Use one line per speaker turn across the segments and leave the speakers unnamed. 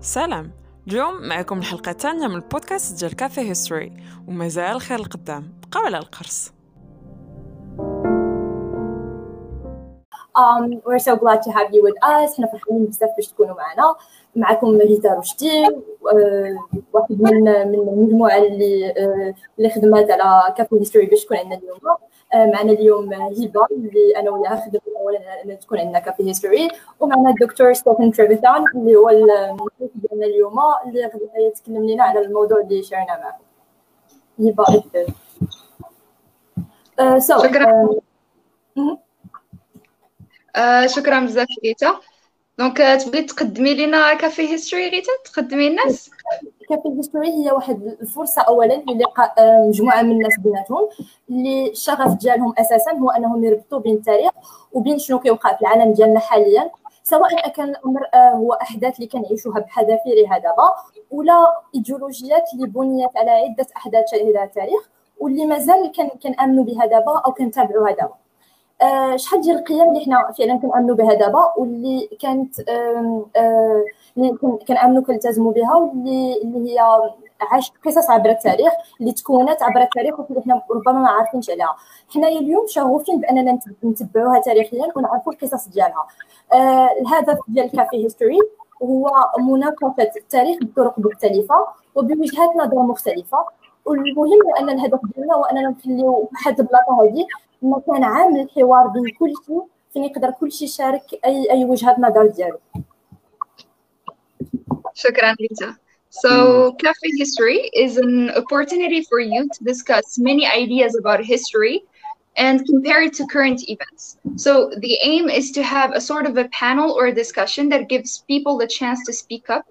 سلام. اليوم معكم الحلقة الثانية من البودكاست ديال كافي هيستوري ومازال الخير القدام بقاو على القرص.
Um, we're so glad to have you with us. حنا فرحانين بزاف باش تكونوا معنا. معكم ريتا رشدي آه، واحد من من المجموعة اللي آه، اللي خدمات على كافي هيستوري باش تكون عندنا اليوم. معنا اليوم هبة اللي أنا وياها خدمت اولا ان تكون عندنا كافي هيستوري ومعنا الدكتور ستيفن تريفيثان اللي هو المشرف ديالنا اليوم. اللي غادي يتكلم لنا على الموضوع اللي شارنا معكم هبة so,
شكراً. آه شكرا بزاف ريتا دونك آه، تبغي تقدمي لنا كافي هيستوري ريتا تقدمي الناس
كافي هيستوري هي واحد الفرصة اولا للقاء مجموعة من الناس بيناتهم. اللي الشغف ديالهم أساسا هو أنهم يربطوا بين التاريخ وبين شنو كيوقع في العالم ديالنا حاليا. سواء كان الامر هو أحداث اللي كنعيشوها بحذافيرها دابا ولا إيديولوجيات اللي بنيت على عدة أحداث شهيره التاريخ واللي مازال كن- كنأمنوا بها دابا أو كنتابعوها دابا. شحال ديال القيم اللي حنا فعلا كنأمنوا بها دابا واللي كانت آه، اللي كن- كنأمنوا كنلتزموا بها واللي اللي هي عاشت قصص عبر التاريخ اللي تكونت عبر التاريخ واللي حنا ربما ما عارفينش عليها. حنايا اليوم شغوفين بأننا نت- نتبعوها تاريخيا ونعرفوا القصص ديالها. آه، الهدف ديال كافي هيستوري هو مناقشة التاريخ بطرق مختلفة وبوجهات نظر مختلفة. والمهم أن الهدف ديالنا هو أننا نخليو واحد البلاصه هذه مكان عام للحوار بين كل شيء فين يقدر كل شيء يشارك اي اي وجهه نظر ديالو
شكرا ريتا So, Cafe History is an opportunity for you to discuss many ideas about history and compare it to current events. So, the aim is to have a sort of a panel or a discussion that gives people the chance to speak up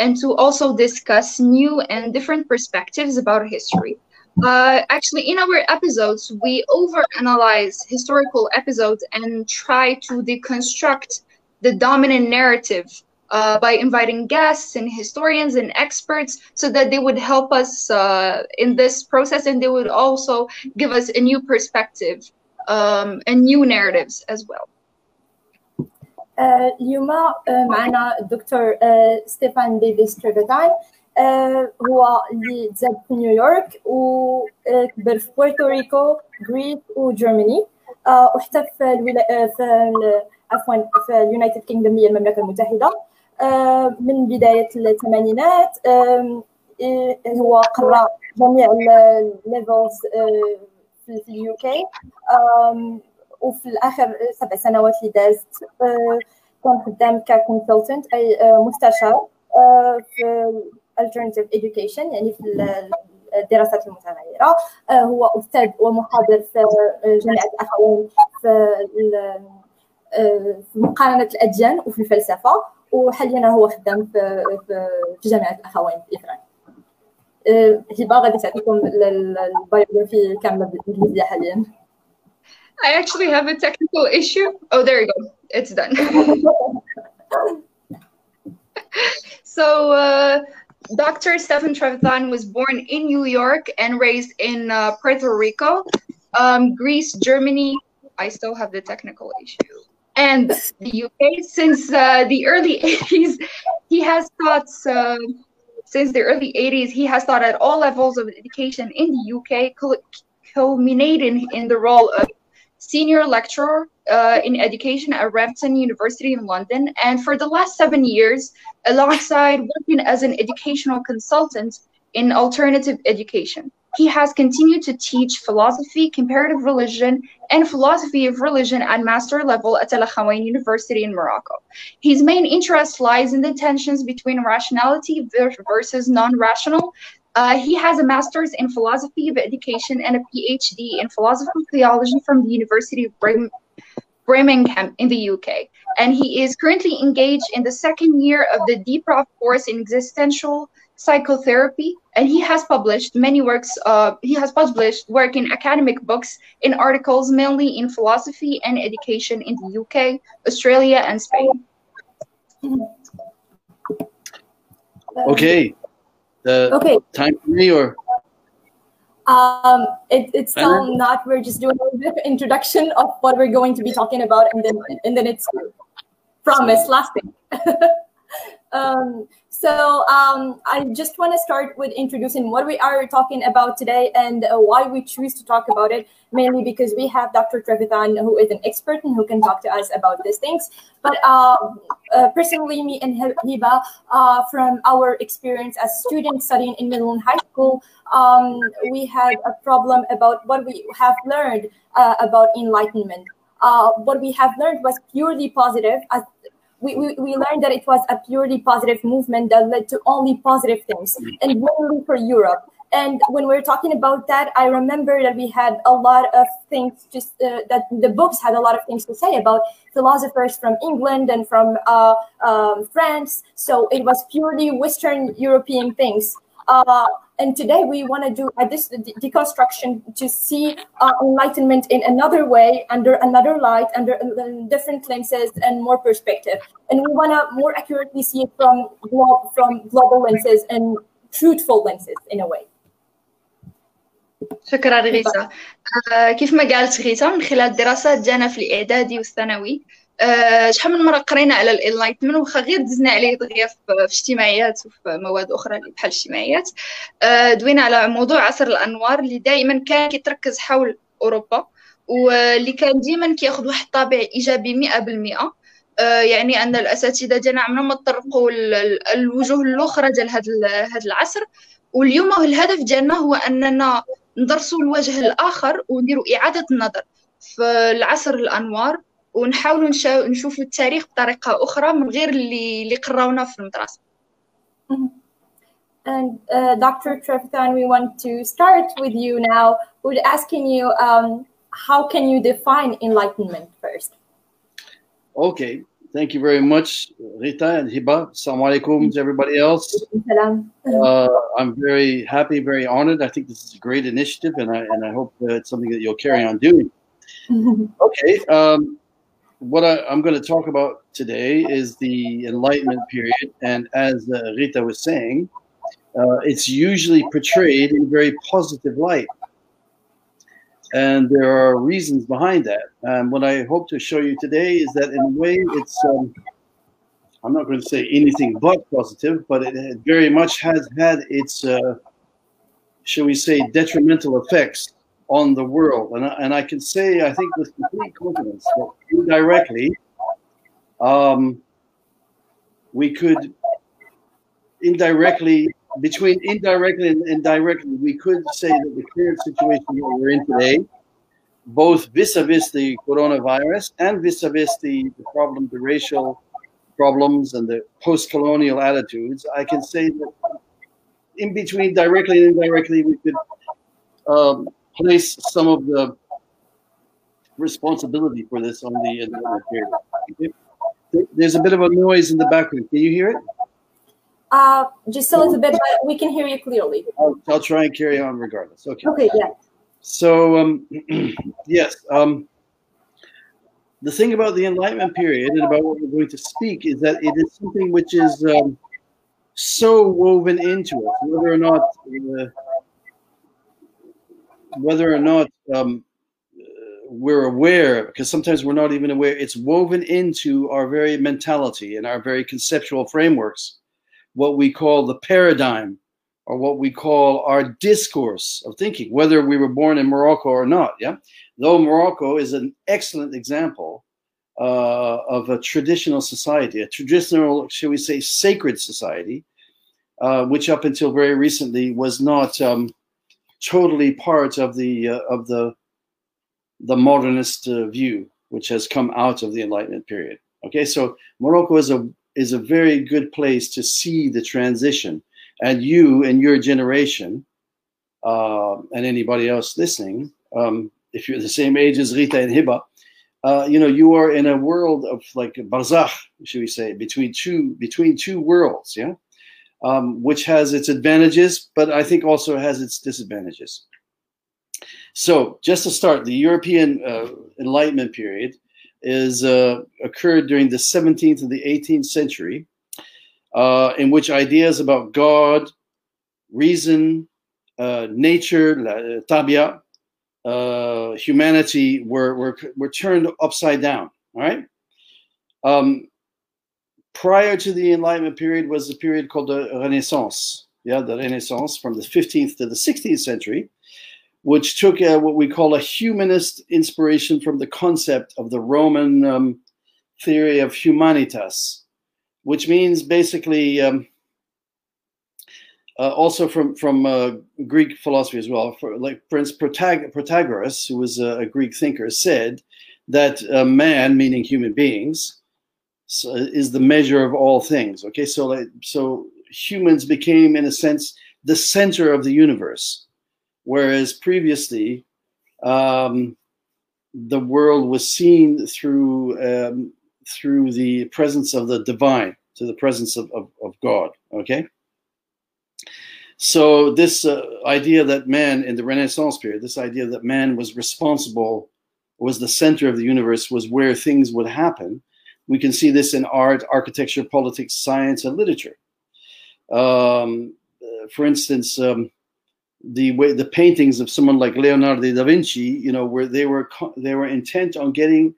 and to also discuss new and different perspectives about history. Uh, actually, in our episodes, we overanalyze historical episodes and try to deconstruct the dominant narrative uh, by inviting guests and historians and experts so that they would help us uh, in this process and they would also give us a new perspective um, and new narratives as well.
آه، اليوم آه، معنا الدكتور آه، ستيفان ديفيس تريفيتان آه، هو اللي تزاد في نيويورك وكبر في بورتوريكو غريس وجيرماني آه، وحتى في الولا... آه، في عفوا في اليونايتد كينجدوم هي المملكة المتحدة. آه، من بداية الثمانينات هو قرا جميع الليفلز في اليو كي. وفي الآخر سبع سنوات اللي دازت آه، كان خدام ككونسلتنت أي آه، مستشار آه، في alternative education يعني في ال- الدراسات المتغيرة آه، هو أستاذ ومحاضر في آه، جامعة الاخوين في آه، في مقارنة الأديان وفي الفلسفة وحاليا هو خدام في في جامعة الاخوين في ايفران آه، هبه غادي تعطيكم ال- ال- البيوغرافي كاملة بالإنجليزية حاليا
I actually have a technical issue. Oh, there you go. It's done. so, uh, Dr. Stephen Trevisan was born in New York and raised in uh, Puerto Rico, um, Greece, Germany. I still have the technical issue. And the UK since uh, the early 80s. He has taught uh, since the early 80s. He has taught at all levels of education in the UK, culminating in the role of senior lecturer uh, in education at Roehampton University in London. And for the last seven years, alongside working as an educational consultant in alternative education, he has continued to teach philosophy, comparative religion, and philosophy of religion at master level at Al Akhawayn University in Morocco. His main interest lies in the tensions between rationality versus non rational. Uh, he has a master's in philosophy of education and a PhD in philosophy theology from the University of Birmingham. Birmingham in the UK, and he is currently engaged in the second year of the DPROF course in existential psychotherapy. And he has published many works. Uh, he has published work in academic books, in articles mainly in philosophy and education in the UK, Australia, and Spain.
Okay. Uh,
okay
Time for me or
Um, it, it's still not. We're just doing a little bit of introduction of what we're going to be talking about, and then and then it's promise lasting. um, So um, I just want to start with introducing what we are talking about today and uh, why we choose to talk about it. Mainly because we have Dr. Trevitan, who is an expert and who can talk to us about these things. But uh, uh, personally, me and Hiba, uh, from our experience as students studying in middle and high school, um, we had a problem about what we have learned uh, about enlightenment. Uh, what we have learned was purely positive. As we, we, we learned that it was a purely positive movement that led to only positive things, and mainly for Europe. And when we are talking about that, I remember that we had a lot of things, just uh, that the books had a lot of things to say about philosophers from England and from uh, um, France. So it was purely Western European things. Uh, and today we want to do uh, this deconstruction to see uh, enlightenment in another way, under another light, under uh, different lenses and more perspective. And we want to more accurately see it from glo- from global lenses and truthful lenses in a way.
شكرا ريتا آه كيف ما قالت ريتا من خلال الدراسات ديالنا في الاعدادي والثانوي آه شحال من مرة قرينا على الإنلايتمنت واخا غير دزنا عليه دغيا في, اجتماعيات وفي مواد أخرى بحال الاجتماعيات آه دوينا على موضوع عصر الأنوار اللي دائما كان كيتركز حول أوروبا واللي كان ديما كياخذ واحد الطابع إيجابي 100% آه يعني أن الأساتذة ديالنا عمرهم ما تطرقوا الوجوه الأخرى ديال هذا العصر. واليوم الهدف ديالنا هو أننا ندرسوا الوجه الآخر ونديروا إعادة النظر في العصر الأنوار. ونحاولوا نشوفوا التاريخ بطريقه اخرى من غير اللي اللي قراونا في المدرسه
And uh, Dr. Trevitan, we want to start with you now. We're asking you, um, how can you define enlightenment first?
Okay, thank you very much, Rita and Hiba. Assalamu alaikum to everybody else. Uh, I'm very happy, very honored. I think this is a great initiative, and I and I hope uh, it's something that you'll carry on doing. okay, um, what I, am going to talk about today is the Enlightenment period, and as uh, Rita was saying, uh, it's usually portrayed in a very positive light, and there are reasons behind that. And what I hope to show you today is that, in a way, it's um, I'm not going to say anything but positive, but it, it very much has had its, uh, shall we say, detrimental effects on the world. And and I can say, I think with complete confidence, that indirectly, um, we could indirectly, between indirectly and, and directly, we could say that the current situation that we're in today, both vis-a-vis the coronavirus and vis-a-vis the, the problem, the racial problems and the post-colonial attitudes, I can say that in between directly and indirectly, we could um, place some of the responsibility for this on the Enlightenment period. There's a bit of a noise in the background. Can you hear it?
Uh, just a little bit, but we can hear you clearly.
I'll, I'll try and carry on regardless. Okay.
Okay, yeah.
So, um, yes, um, the thing about the Enlightenment period and about what we're going to speak is that it is something which is um, so woven into us, whether or not uh, whether or not um, we're aware, because sometimes we're not even aware, it's woven into our very mentality and our very conceptual frameworks, what we call the paradigm or what we call our discourse of thinking, whether we were born in Morocco or not. Yeah, though Morocco is an excellent example uh, of a traditional society, a traditional, shall we say, sacred society, uh, which up until very recently was not um, totally part of the uh, of the the modernist uh, view, which has come out of the Enlightenment period. Okay, so Morocco is a is a very good place to see the transition, and you and your generation, uh, and anybody else listening, um, if you're the same age as Rita and Hiba, uh, you know you are in a world of like barzakh, should we say, between two between two worlds, yeah, um, which has its advantages, but I think also has its disadvantages. So, just to start, the European uh, Enlightenment period is uh, occurred during the 17th and the 18th century, uh, in which ideas about God, reason, uh, nature, tabia, uh, humanity were, were were turned upside down. All right. Um, prior to the Enlightenment period was a period called the Renaissance. Yeah, the Renaissance from the 15th to the 16th century, which took a, what we call a humanist inspiration from the concept of the Roman um, theory of humanitas, which means basically um, uh, also from from uh, Greek philosophy as well. For, like instance, Protag- Protagoras, who was a, a, Greek thinker, said that man, meaning human beings, so, is the measure of all things. Okay, so like, so humans became, in a sense, the center of the universe, whereas previously um, the world was seen through um, through the presence of the divine, to the presence of, of, of God. Okay. So this uh, idea that man in the Renaissance period, this idea that man was responsible, was the center of the universe, was where things would happen. We can see this in art, architecture, politics, science, and literature. Um, uh, for instance, um, the way the paintings of someone like Leonardo da Vinci, you know, where they were they were intent on getting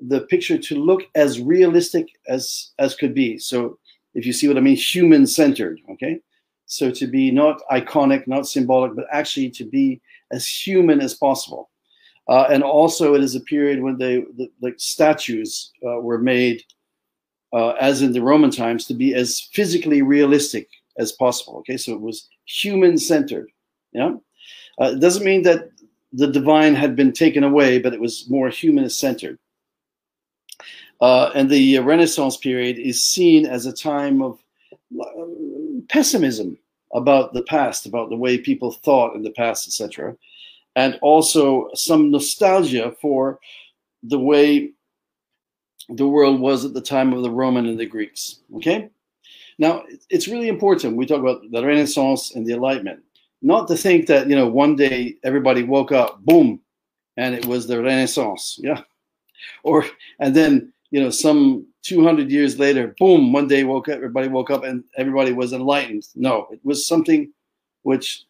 the picture to look as realistic as as could be. So, if you see what I mean, human centered. Okay, so to be not iconic, not symbolic, but actually to be as human as possible. Uh, and also, it is a period when they the, statues uh, were made, uh, as in the Roman times, to be as physically realistic as possible. Okay, so it was human centered. Yeah, uh, it doesn't mean that the divine had been taken away, but it was more human centered. Uh, and the Renaissance period is seen as a time of pessimism about the past, about the way people thought in the past, etc., and also some nostalgia for the way the world was at the time of the Roman and the Greeks. Okay, now it's really important we talk about the Renaissance and the Enlightenment, not to think that you know one day everybody woke up, boom, and it was the Renaissance, yeah, or and then you know some 200 years later, boom, one day woke up, everybody woke up and everybody was enlightened. No, it was something which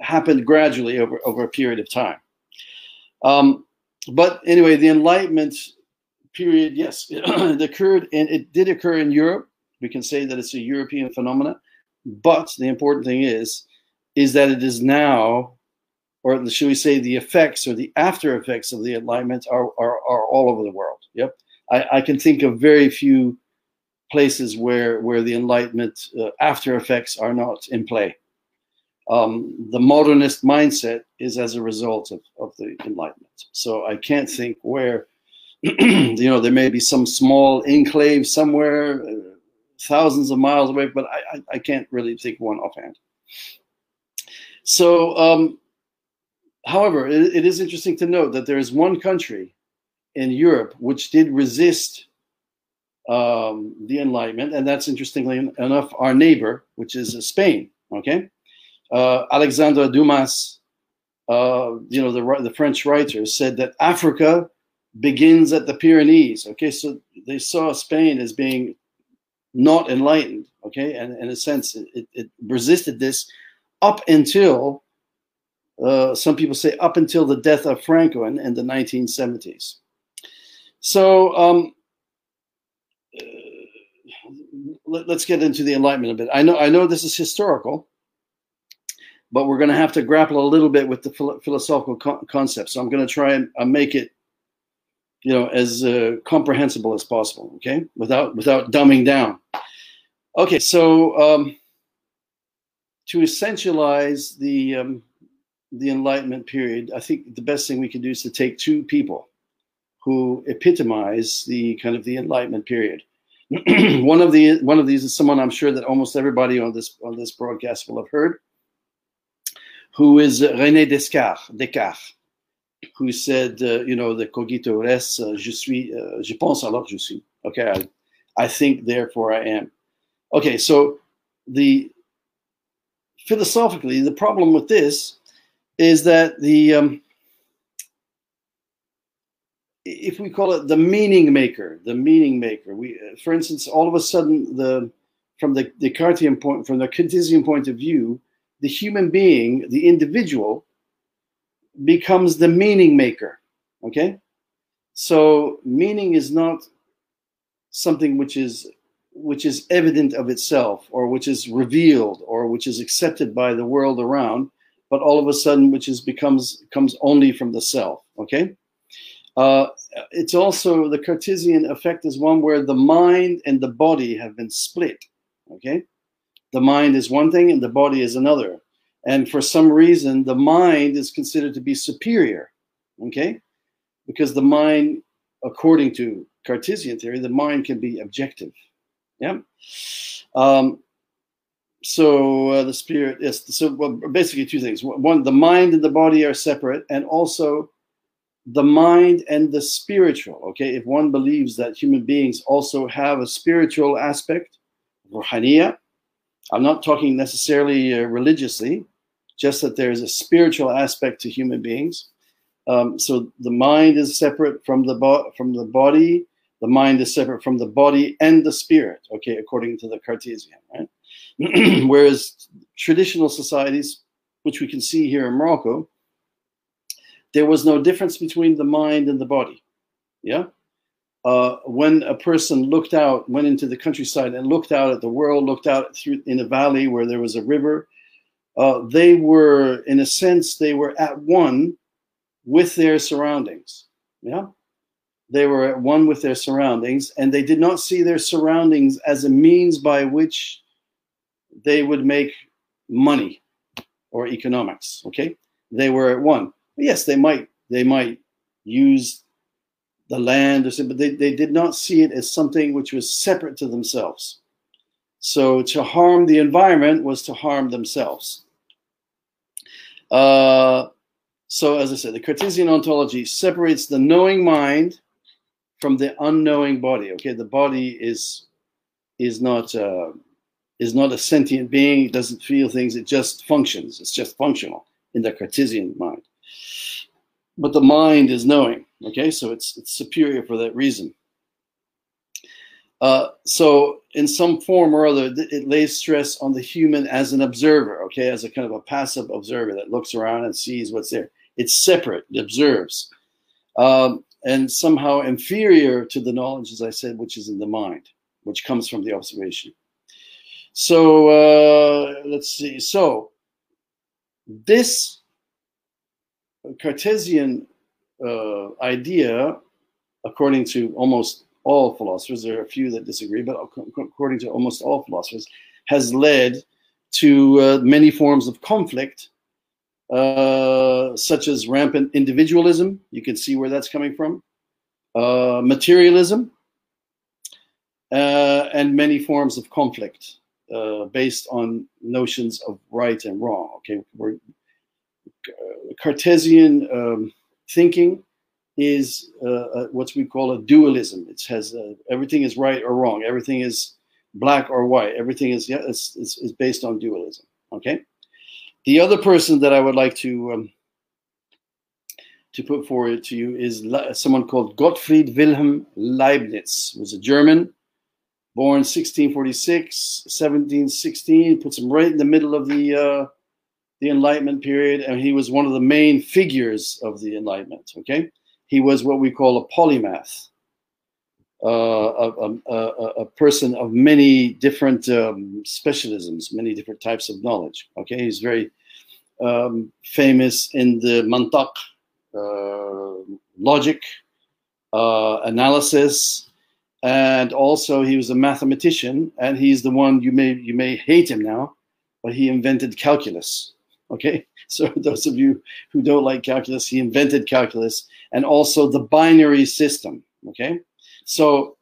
happened gradually over, over a period of time. Um, but anyway, the Enlightenment period, yes, it occurred and it did occur in Europe. We can say that it's a European phenomenon. But the important thing is, is that it is now, or should we say, the effects or the after effects of the Enlightenment are, are, are all over the world. Yep. I, I can think of very few places where where the Enlightenment uh, after effects are not in play. Um, the modernist mindset is as a result of, of the Enlightenment. So I can't think where, you know, there may be some small enclave somewhere, uh, thousands of miles away, but I, I, I, can't really think one offhand. So, um, however, it, it is interesting to note that there is one country in Europe, which did resist um, the Enlightenment, and that's interestingly enough our neighbor, which is Spain. Okay, Alexandre Dumas, uh, you know the the French writer, said that Africa begins at the Pyrenees. Okay, so they saw Spain as being not enlightened. Okay, and in a sense, it, it resisted this up until uh, some people say up until the death of Franco in, in the 1970s. So um, uh, let, us get into the Enlightenment a bit. I know I know this is historical, but we're going to have to grapple a little bit with the philo- philosophical co- concept. So I'm going to try and uh, make it, you know, as uh, comprehensible as possible. Okay, without without dumbing down. Okay, so um, to essentialize the um, the Enlightenment period, I think the best thing we can do is to take two people who epitomize the kind of the Enlightenment period. one of the one of these is someone I'm sure that almost everybody on this on this broadcast will have heard, who is René Descartes. Descartes, who said, uh, you know, the cogito res, uh, je suis, uh, je pense alors je suis. Okay, I, I think therefore I am. Okay, so the philosophically the problem with this is that the um, if we call it the meaning maker, the meaning maker. We, uh, for instance, all of a sudden, the from the Descartesian point, from the Cartesian point of view, the human being, the individual, becomes the meaning maker. Okay, so meaning is not something which is which is evident of itself, or which is revealed, or which is accepted by the world around, but all of a sudden, which is becomes comes only from the self. Okay. Uh, it's also the Cartesian effect is one where the mind and the body have been split. Okay, the mind is one thing and the body is another, and for some reason, the mind is considered to be superior. Okay, because the mind, according to Cartesian theory, the mind can be objective. Yeah. Um, so uh, the spirit is so well, basically two things. One, the mind and the body are separate, and also the mind and the spiritual. Okay, if one believes that human beings also have a spiritual aspect, ruhaniya, I'm not talking necessarily uh, religiously, just that there's a spiritual aspect to human beings. Um, so the mind is separate from the bo- from the body. The mind is separate from the body and the spirit. Okay, according to the Cartesian, right? Whereas traditional societies, which we can see here in Morocco, there was no difference between the mind and the body. Yeah. Uh, when a person looked out, went into the countryside and looked out at the world, looked out through in a valley where there was a river, uh, they were, in a sense, they were at one with their surroundings. Yeah. They were at one with their surroundings, and they did not see their surroundings as a means by which they would make money or economics. Okay. They were at one yes, they might they might use the land or but they, they did not see it as something which was separate to themselves. So to harm the environment was to harm themselves. Uh, so as I said, the Cartesian ontology separates the knowing mind from the unknowing body. Okay, the body is is not uh, is not a sentient being. It doesn't feel things. It just functions. It's just functional in the Cartesian mind but the mind is knowing. Okay, so it's it's superior for that reason. Uh, so in some form or other, it lays stress on the human as an observer. Okay, as a kind of a passive observer that looks around and sees what's there. It's separate. It observes, um, and somehow inferior to the knowledge, as I said, which is in the mind, which comes from the observation. So uh, let's see. So this Cartesian uh, idea, according to almost all philosophers, there are a few that disagree, but according to almost all philosophers, has led to uh, many forms of conflict, uh, such as rampant individualism. You can see where that's coming from, uh, materialism, uh, and many forms of conflict uh, based on notions of right and wrong. Okay, we're Cartesian um, thinking is uh, what we call a dualism. It has uh, everything is right or wrong. Everything is black or white. Everything is yeah. It's, it's, it's, based on dualism. Okay. The other person that I would like to um, to put forward to you is someone called Gottfried Wilhelm Leibniz. Was a German, born 1646, 1716. Puts him right in the middle of the uh, the Enlightenment period, and he was one of the main figures of the Enlightenment. Okay, he was what we call a polymath, uh, a, a, a, person of many different um, specialisms, many different types of knowledge. Okay, he's very um, famous in the mantak, uh, logic, uh, analysis, and also he was a mathematician, and he's the one you may you may hate him now, but he invented calculus. Okay, so those of you who don't like calculus, he invented calculus and also the binary system. Okay, so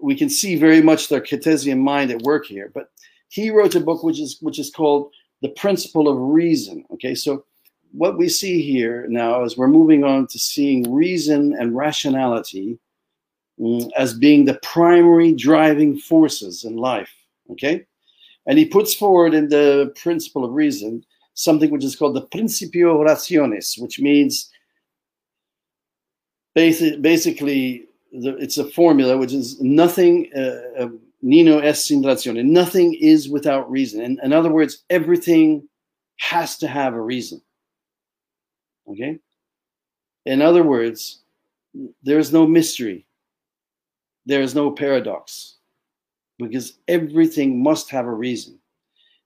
we can see very much the Cartesian mind at work here. But he wrote a book which is which is called The Principle of Reason. Okay, so what we see here now is we're moving on to seeing reason and rationality mm, as being the primary driving forces in life. Okay, and he puts forward in the Principle of Reason something which is called the Principio Rationis, which means basi- basically the, it's a formula which is nothing uh, uh, nihil est sin ratione. Nothing is without reason. In, in other words, everything has to have a reason. Okay. In other words, there is no mystery. There is no paradox. because everything must have a reason.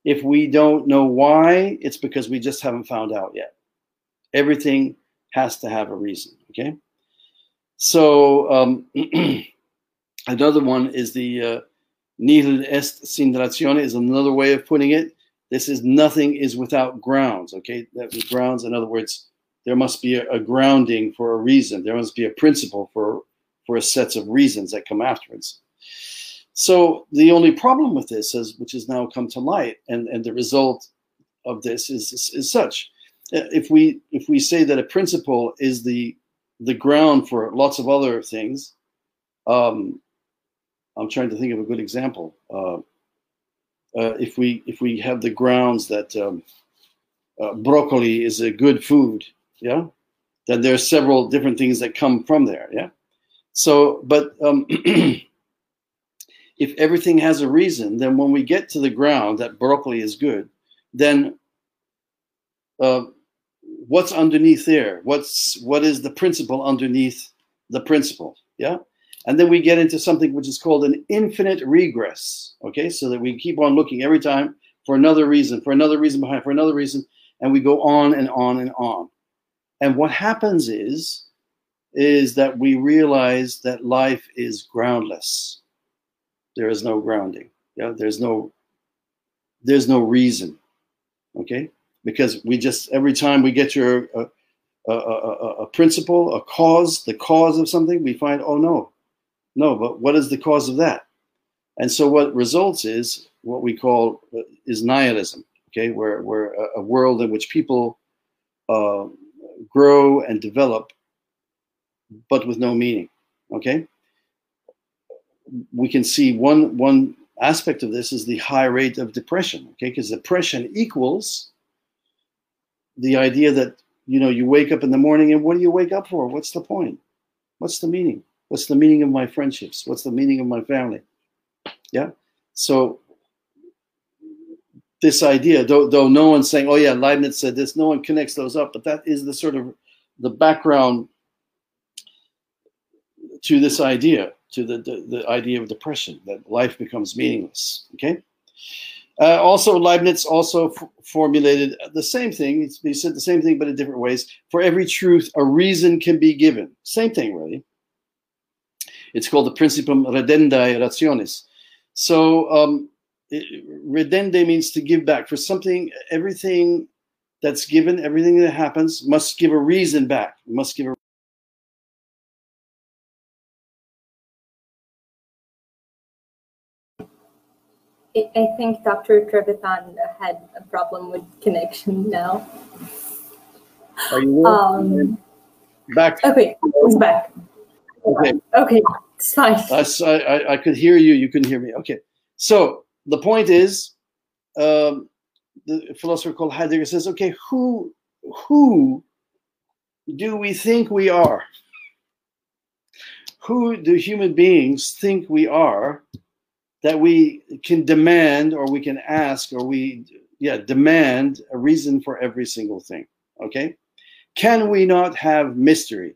If we don't know why, it's because we just haven't found out yet. Everything has to have a reason. Okay. So um, another one is the uh, nihil est sin ratione is another way of putting it. This is nothing is without grounds. Okay, that grounds. In other words, there must be a, a, grounding for a reason. There must be a principle for for a sets of reasons that come afterwards. So the only problem with this is, which has now come to light, and, and the result of this is, is, is such. If we if we say that a principle is the the ground for lots of other things, um, I'm trying to think of a good example. Uh, uh, if we if we have the grounds that um, uh, broccoli is a good food, yeah, then there are several different things that come from there, yeah. So, but um, if everything has a reason, then when we get to the ground that broccoli is good, then uh, what's underneath there? What's what is the principle underneath the principle? Yeah. And then we get into something which is called an infinite regress. Okay, so that we keep on looking every time for another reason, for another reason behind, for another reason, and we go on and on and on. And what happens is, is that we realize that life is groundless. There is no grounding. Yeah, there's no, there's no reason. Okay, because we just every time we get your a, a, a, a principle, a cause, the cause of something, we find, oh no, no, but what is the cause of that? And so what results is what we call uh, is nihilism. Okay, where where a, a world in which people uh, grow and develop, but with no meaning. Okay, we can see one one aspect of this is the high rate of depression. Okay, because depression equals the idea that you know you wake up in the morning and what do you wake up for? What's the point? What's the meaning? What's the meaning of my friendships? What's the meaning of my family? Yeah. So this idea, though, though no one's saying, "Oh yeah, Leibniz said this," no one connects those up, but that is the sort of the background to this idea, to the, the, the idea of depression, that life becomes meaningless. Okay. Uh, also, Leibniz also formulated the same thing. He said the same thing, but in different ways. For every truth, a reason can be given. Same thing, really. It's called the Principium Reddendae Rationis. So um, redende means to give back. For something, everything that's given, everything that happens must give a reason back. Must give a
I think Dr. Trevisan had a problem with connection now.
Are you um, back?
Okay, it's back. Okay. Okay, it's fine. I,
I, I could hear you. You couldn't hear me. Okay. So the point is, um, the philosopher called Heidegger says, okay, who, who do we think we are? Who do human beings think we are that we can demand or we can ask or we, yeah, demand a reason for every single thing? Okay. Can we not have mystery?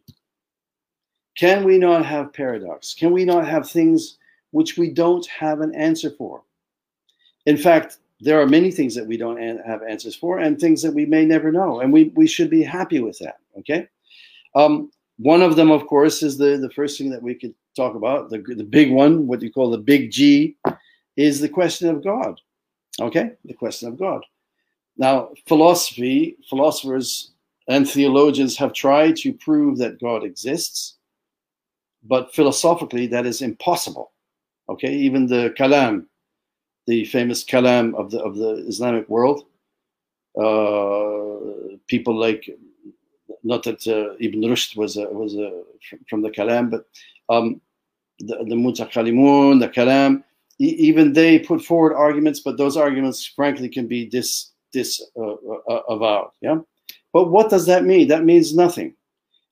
Can we not have paradox? Can we not have things which we don't have an answer for? In fact, there are many things that we don't have answers for and things that we may never know. And we, we should be happy with that. Okay. Um, one of them, of course, is the, the first thing that we could talk about. The, the big one, what you call the big G, is the question of God. Okay. The question of God. Now, philosophy, philosophers and theologians have tried to prove that God exists but philosophically that is impossible okay even the kalam the famous kalam of the of the islamic world uh, people like not that uh, ibn rushd was a, was a, from the kalam but um, the, the mutakallimun the kalam even they put forward arguments but those arguments frankly can be dis dis uh, uh avowed yeah but what does that mean that means nothing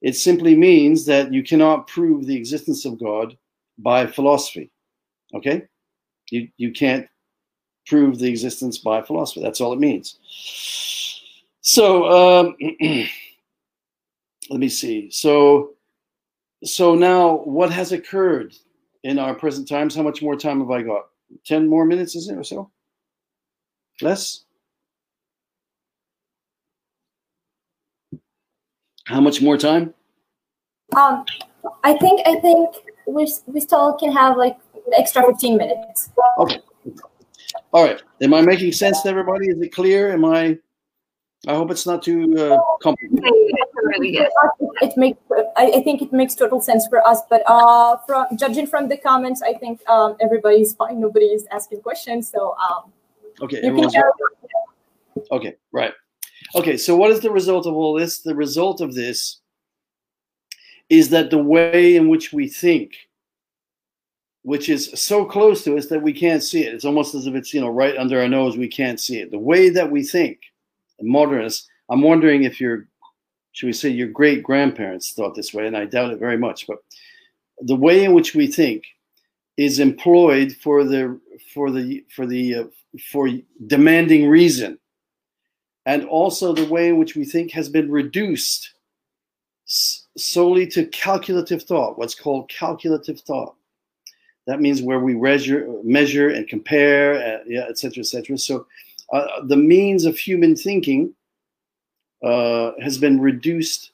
it simply means that you cannot prove the existence of God by philosophy. Okay? You, you can't prove the existence by philosophy. That's all it means. So um, let me see. So so now what has occurred in our present times? How much more time have I got? 10 more minutes, is it, or so? Less? How much more time?
Um, I think I think we we still can have like extra 15 minutes.
Okay. All right. Am I making sense to everybody? Is it clear? Am I? I hope it's not too uh, complicated.
Really good.
It makes I, I think it makes total sense for us, but uh, from judging from the comments, I think um, everybody's fine. Nobody is asking questions, so um,
Okay.
you can
Okay, right. Okay, so what is the result of all this? The result of this is that the way in which we think, which is so close to us that we can't see it, it's almost as if it's you know right under our nose, we can't see it. The way that we think, modernists, I'm wondering if your, should we say, your great grandparents thought this way, and I doubt it very much, but the way in which we think is employed for the for the for the uh, for demanding reason and also the way in which we think has been reduced solely to calculative thought, what's called calculative thought. That means where we measure, measure and compare, uh, yeah, et cetera, et cetera. So uh, the means of human thinking uh, has been reduced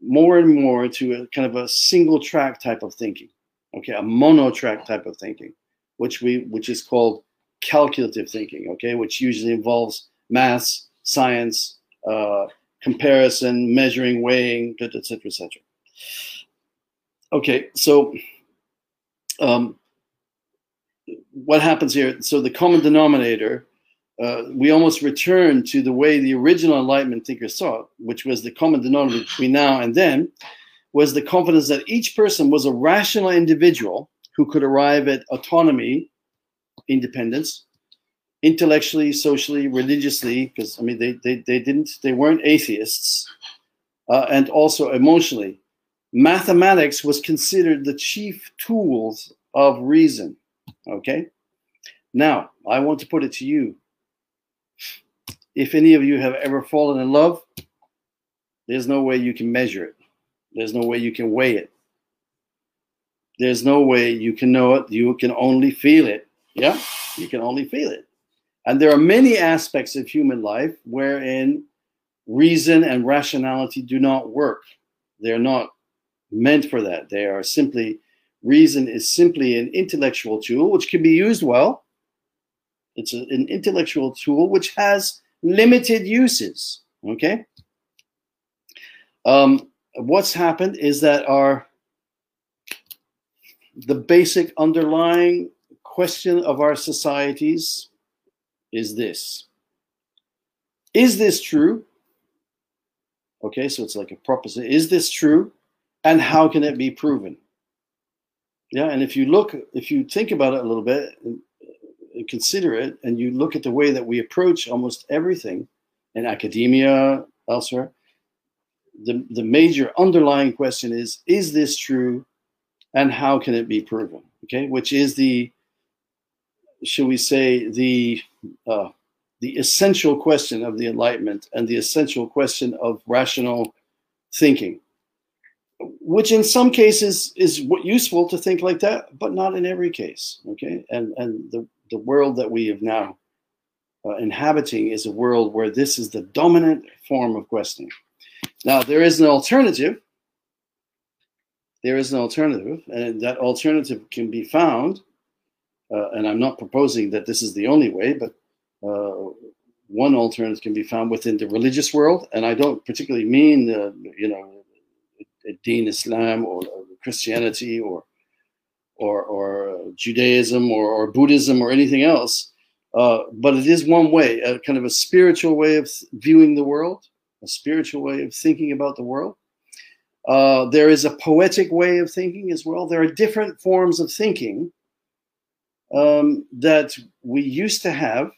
more and more to a kind of a single track type of thinking, okay, a mono track type of thinking, which we which is called calculative thinking, okay, which usually involves maths, science, uh, comparison, measuring, weighing, et cetera, et cetera. Okay, so um, what happens here? So the common denominator, uh, we almost return to the way the original Enlightenment thinkers saw it, which was the common denominator between now and then, was the confidence that each person was a rational individual who could arrive at autonomy, independence, intellectually, socially, religiously, because I mean they, they they didn't they weren't atheists, uh, and also emotionally. Mathematics was considered the chief tools of reason. Okay, now I want to put it to you. If any of you have ever fallen in love, there's no way you can measure it. There's no way you can weigh it. There's no way you can know it. You can only feel it. Yeah, you can only feel it. And there are many aspects of human life wherein reason and rationality do not work. They're not meant for that. They are simply, reason is simply an intellectual tool which can be used well. It's an intellectual tool which has limited uses. Okay? Um, what's happened is that our the basic underlying question of our societies is this Is this true? Okay, so it's like a proposition. Is this true? And how can it be proven? Yeah, and if you look, if you think about it a little bit and consider it, and you look at the way that we approach almost everything in academia, elsewhere, the, the major underlying question is Is this true? And how can it be proven? Okay, which is the, shall we say, the uh, the essential question of the Enlightenment and the essential question of rational thinking, which in some cases is what useful to think like that, but not in every case. Okay, and and the the world that we have now uh, inhabiting is a world where this is the dominant form of questioning. Now there is an alternative. There is an alternative, and that alternative can be found. Uh, and I'm not proposing that this is the only way, but uh, one alternative can be found within the religious world, and I don't particularly mean, uh, you know, Deen Islam or, or Christianity or or, or Judaism or, or Buddhism or anything else, uh, but it is one way, a kind of a spiritual way of viewing the world, a spiritual way of thinking about the world. Uh, there is a poetic way of thinking as well. There are different forms of thinking um, that we used to have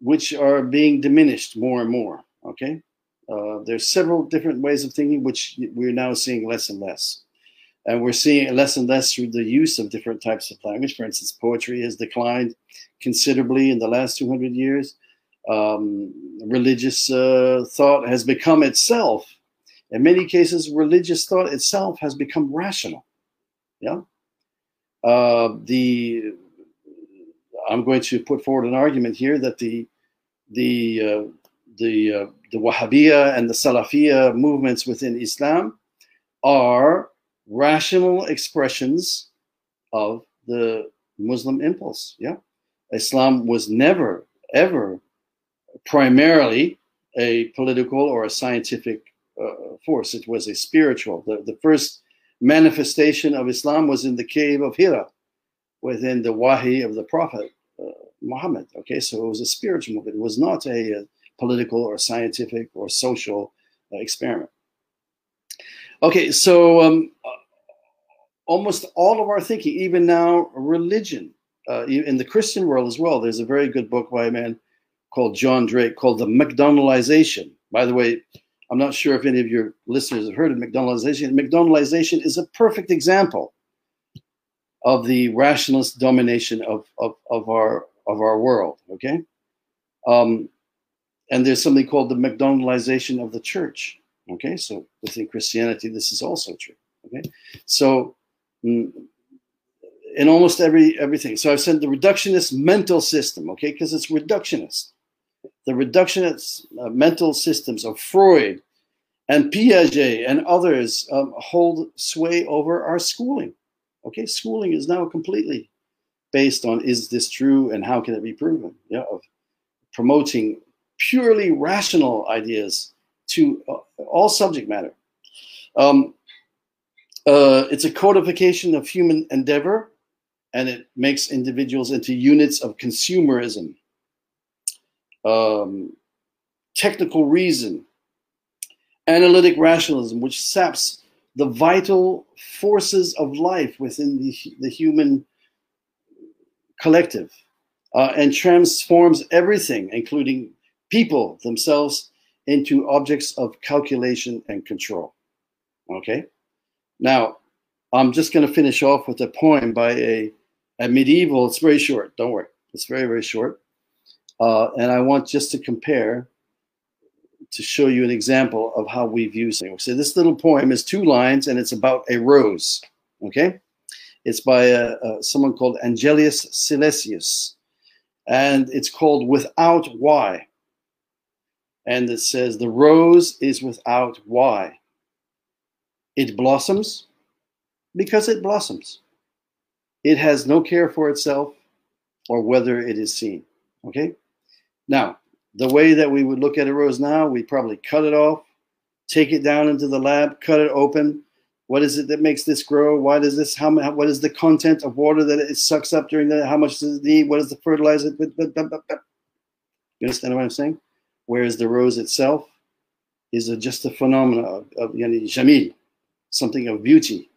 which are being diminished more and more. Okay, uh, there's several different ways of thinking which we're now seeing less and less, and we're seeing less and less through the use of different types of language. For instance, poetry has declined considerably in the last 200 years. Um, religious uh, thought has become itself, in many cases, religious thought itself has become rational. Yeah, uh, the I'm going to put forward an argument here that the the uh, the uh, the Wahhabiyya and the Salafiyya movements within Islam are rational expressions of the Muslim impulse. Yeah, Islam was never ever primarily a political or a scientific uh, force. It was a spiritual. The, the first manifestation of Islam was in the cave of Hira, within the Wahi of the Prophet uh, Muhammad. Okay, so it was a spiritual movement. It was not a, a political or scientific or social uh, experiment. Okay, so um, almost all of our thinking, even now, religion, uh, in the Christian world as well. There's a very good book by a man called John Drane called The McDonaldization. By the way, I'm not sure if any of your listeners have heard of McDonaldization. McDonaldization is a perfect example of the rationalist domination of, of, of our of our world. Okay, um, and there's something called the McDonaldization of the church. Okay, so within Christianity, this is also true. Okay, so mm, in almost every everything. So I've said the reductionist mental system. Okay, because it's reductionist the reductionist uh, mental systems of Freud and Piaget and others um, hold sway over our schooling. Okay, schooling is now completely based on is this true and how can it be proven? Yeah, of promoting purely rational ideas to uh, all subject matter. Um, uh, it's a codification of human endeavor and it makes individuals into units of consumerism um, technical reason, analytic rationalism, which saps the vital forces of life within the, the human collective uh, and transforms everything, including people themselves, into objects of calculation and control. Okay? Now, I'm just going to finish off with a poem by a, a medieval, it's very short, don't worry. It's very, very short. Uh, and I want just to compare to show you an example of how we view things. So this little poem is two lines and it's about a rose. Okay, it's by uh, uh, someone called Angelus Silesius, and it's called "Without Why." And it says the rose is without why. It blossoms because it blossoms. It has no care for itself or whether it is seen. Okay. Now, the way that we would look at a rose now, we probably cut it off, take it down into the lab, cut it open. What is it that makes this grow? Why does this? How? What is the content of water that it sucks up during the? How much does it need? What is the fertilizer? You understand what I'm saying? Whereas the rose itself is a, just a phenomenon of, of yani, jamil, something of beauty,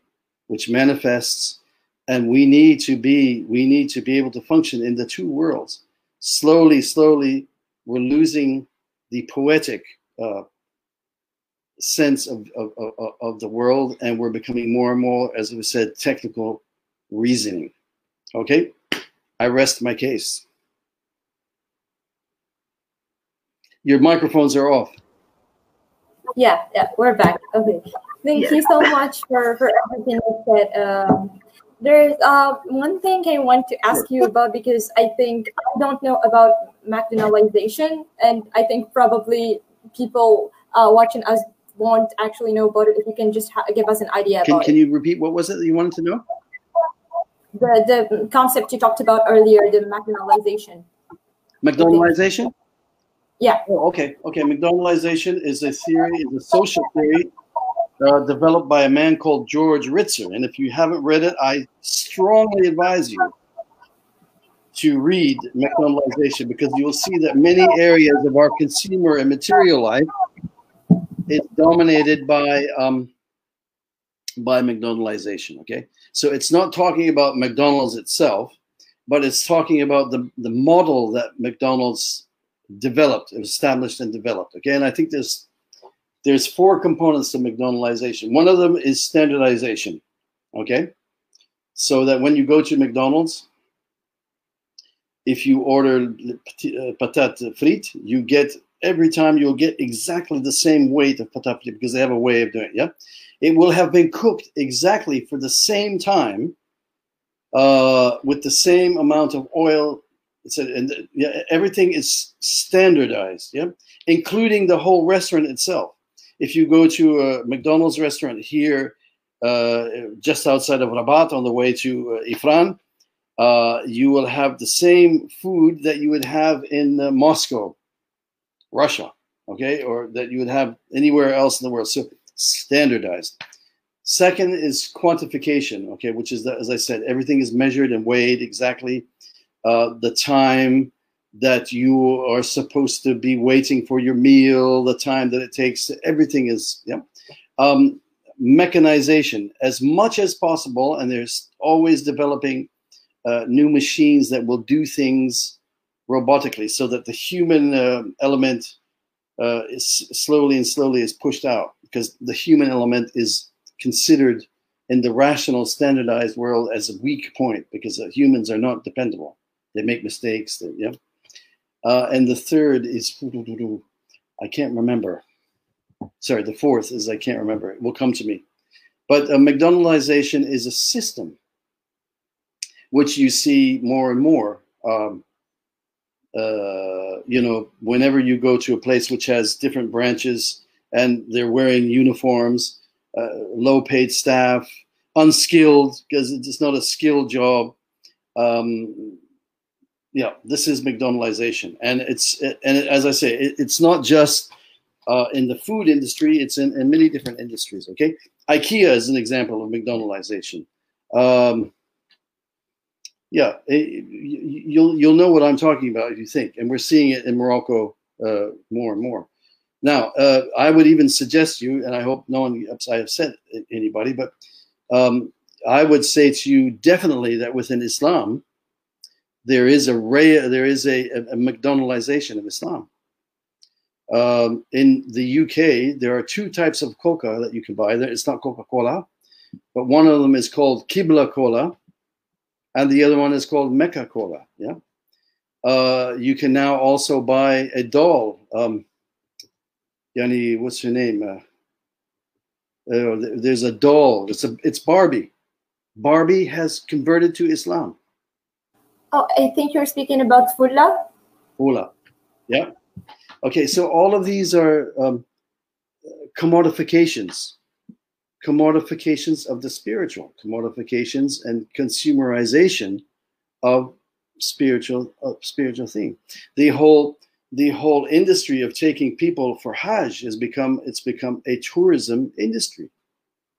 which manifests, and we need to be we need to be able to function in the two worlds slowly, slowly, we're losing the poetic uh, sense of, of, of, of, the world, and we're becoming more and more, as we said, technical reasoning. Okay, I rest my case. Your microphones are off.
Yeah, yeah, we're back. Okay, thank you so much for for everything you said. Um, there's uh, one thing I want to ask you about because I think I don't know about McDonaldization, and I think probably people uh, watching us won't actually know about it. If you can just ha- give us an idea
can,
about
can you repeat what was it that you wanted to know?
The the concept you talked about earlier, the McDonaldization.
McDonaldization.
Yeah.
Oh, okay. Okay. McDonaldization is a theory, is a social theory uh, developed by a man called George Ritzer. And if you haven't read it, I strongly advise you to read McDonaldization because you will see that many areas of our consumer and material life is dominated by um, by McDonaldization. Okay, so it's not talking about McDonald's itself, but it's talking about the the model that McDonald's developed, established, and developed. Okay, and I think there's there's four components to McDonaldization. One of them is standardization. Okay, so that when you go to McDonald's, if you order uh, patate frite, you get every time you'll get exactly the same weight of patate frite because they have a way of doing it. Yeah, it will have been cooked exactly for the same time, uh, with the same amount of oil, It's and yeah, everything is standardized, yeah, including the whole restaurant itself. If you go to a McDonald's restaurant here, uh, just outside of Rabat on the way to uh, Ifrane, uh, you will have the same food that you would have in uh, Moscow, Russia, okay, or that you would have anywhere else in the world. So standardized. Second is quantification, okay, which is, that, as I said, everything is measured and weighed exactly. Uh, the time that you are supposed to be waiting for your meal, the time that it takes, everything is, yeah. Um, mechanization as much as possible, and there's always developing uh, new machines that will do things robotically so that the human uh, element uh, is slowly and slowly is pushed out because the human element is considered in the rational standardized world as a weak point because humans are not dependable they make mistakes they, yeah uh, and the third is i can't remember. Sorry the fourth is i can't remember. It will come to me. But uh, mcdonaldization is a system which you see more and more um, uh, you know whenever you go to a place which has different branches and they're wearing uniforms uh, low paid staff, unskilled because it's not a skilled job. Um, yeah, this is McDonaldization, and it's and as I say, it, it's not just uh, in the food industry; it's in, in many different industries. Okay, IKEA is an example of McDonaldization. Um, yeah, it, you'll you'll know what I'm talking about if you think, and we're seeing it in Morocco uh, more and more. Now, uh, I would even suggest you, and I hope no one I have said anybody, but um, I would say to you definitely that within Islam, there is a there is a, a, McDonaldization of Islam. Um, in the UK, there are two types of coca that you can buy. There, it's not Coca Cola, but one of them is called Qibla Cola, and the other one is called Mecca Cola. Yeah, uh, you can now also buy a doll. Um, Yani, what's her name? Uh, uh, there's a doll. It's a it's Barbie. Barbie has converted to Islam.
Oh, I think you're speaking about Fulla.
Fulla, yeah. Okay, so all of these are um, commodifications, commodifications of the spiritual, commodifications and consumerization of spiritual of spiritual thing. The whole the whole industry of taking people for Hajj has become it's become a tourism industry,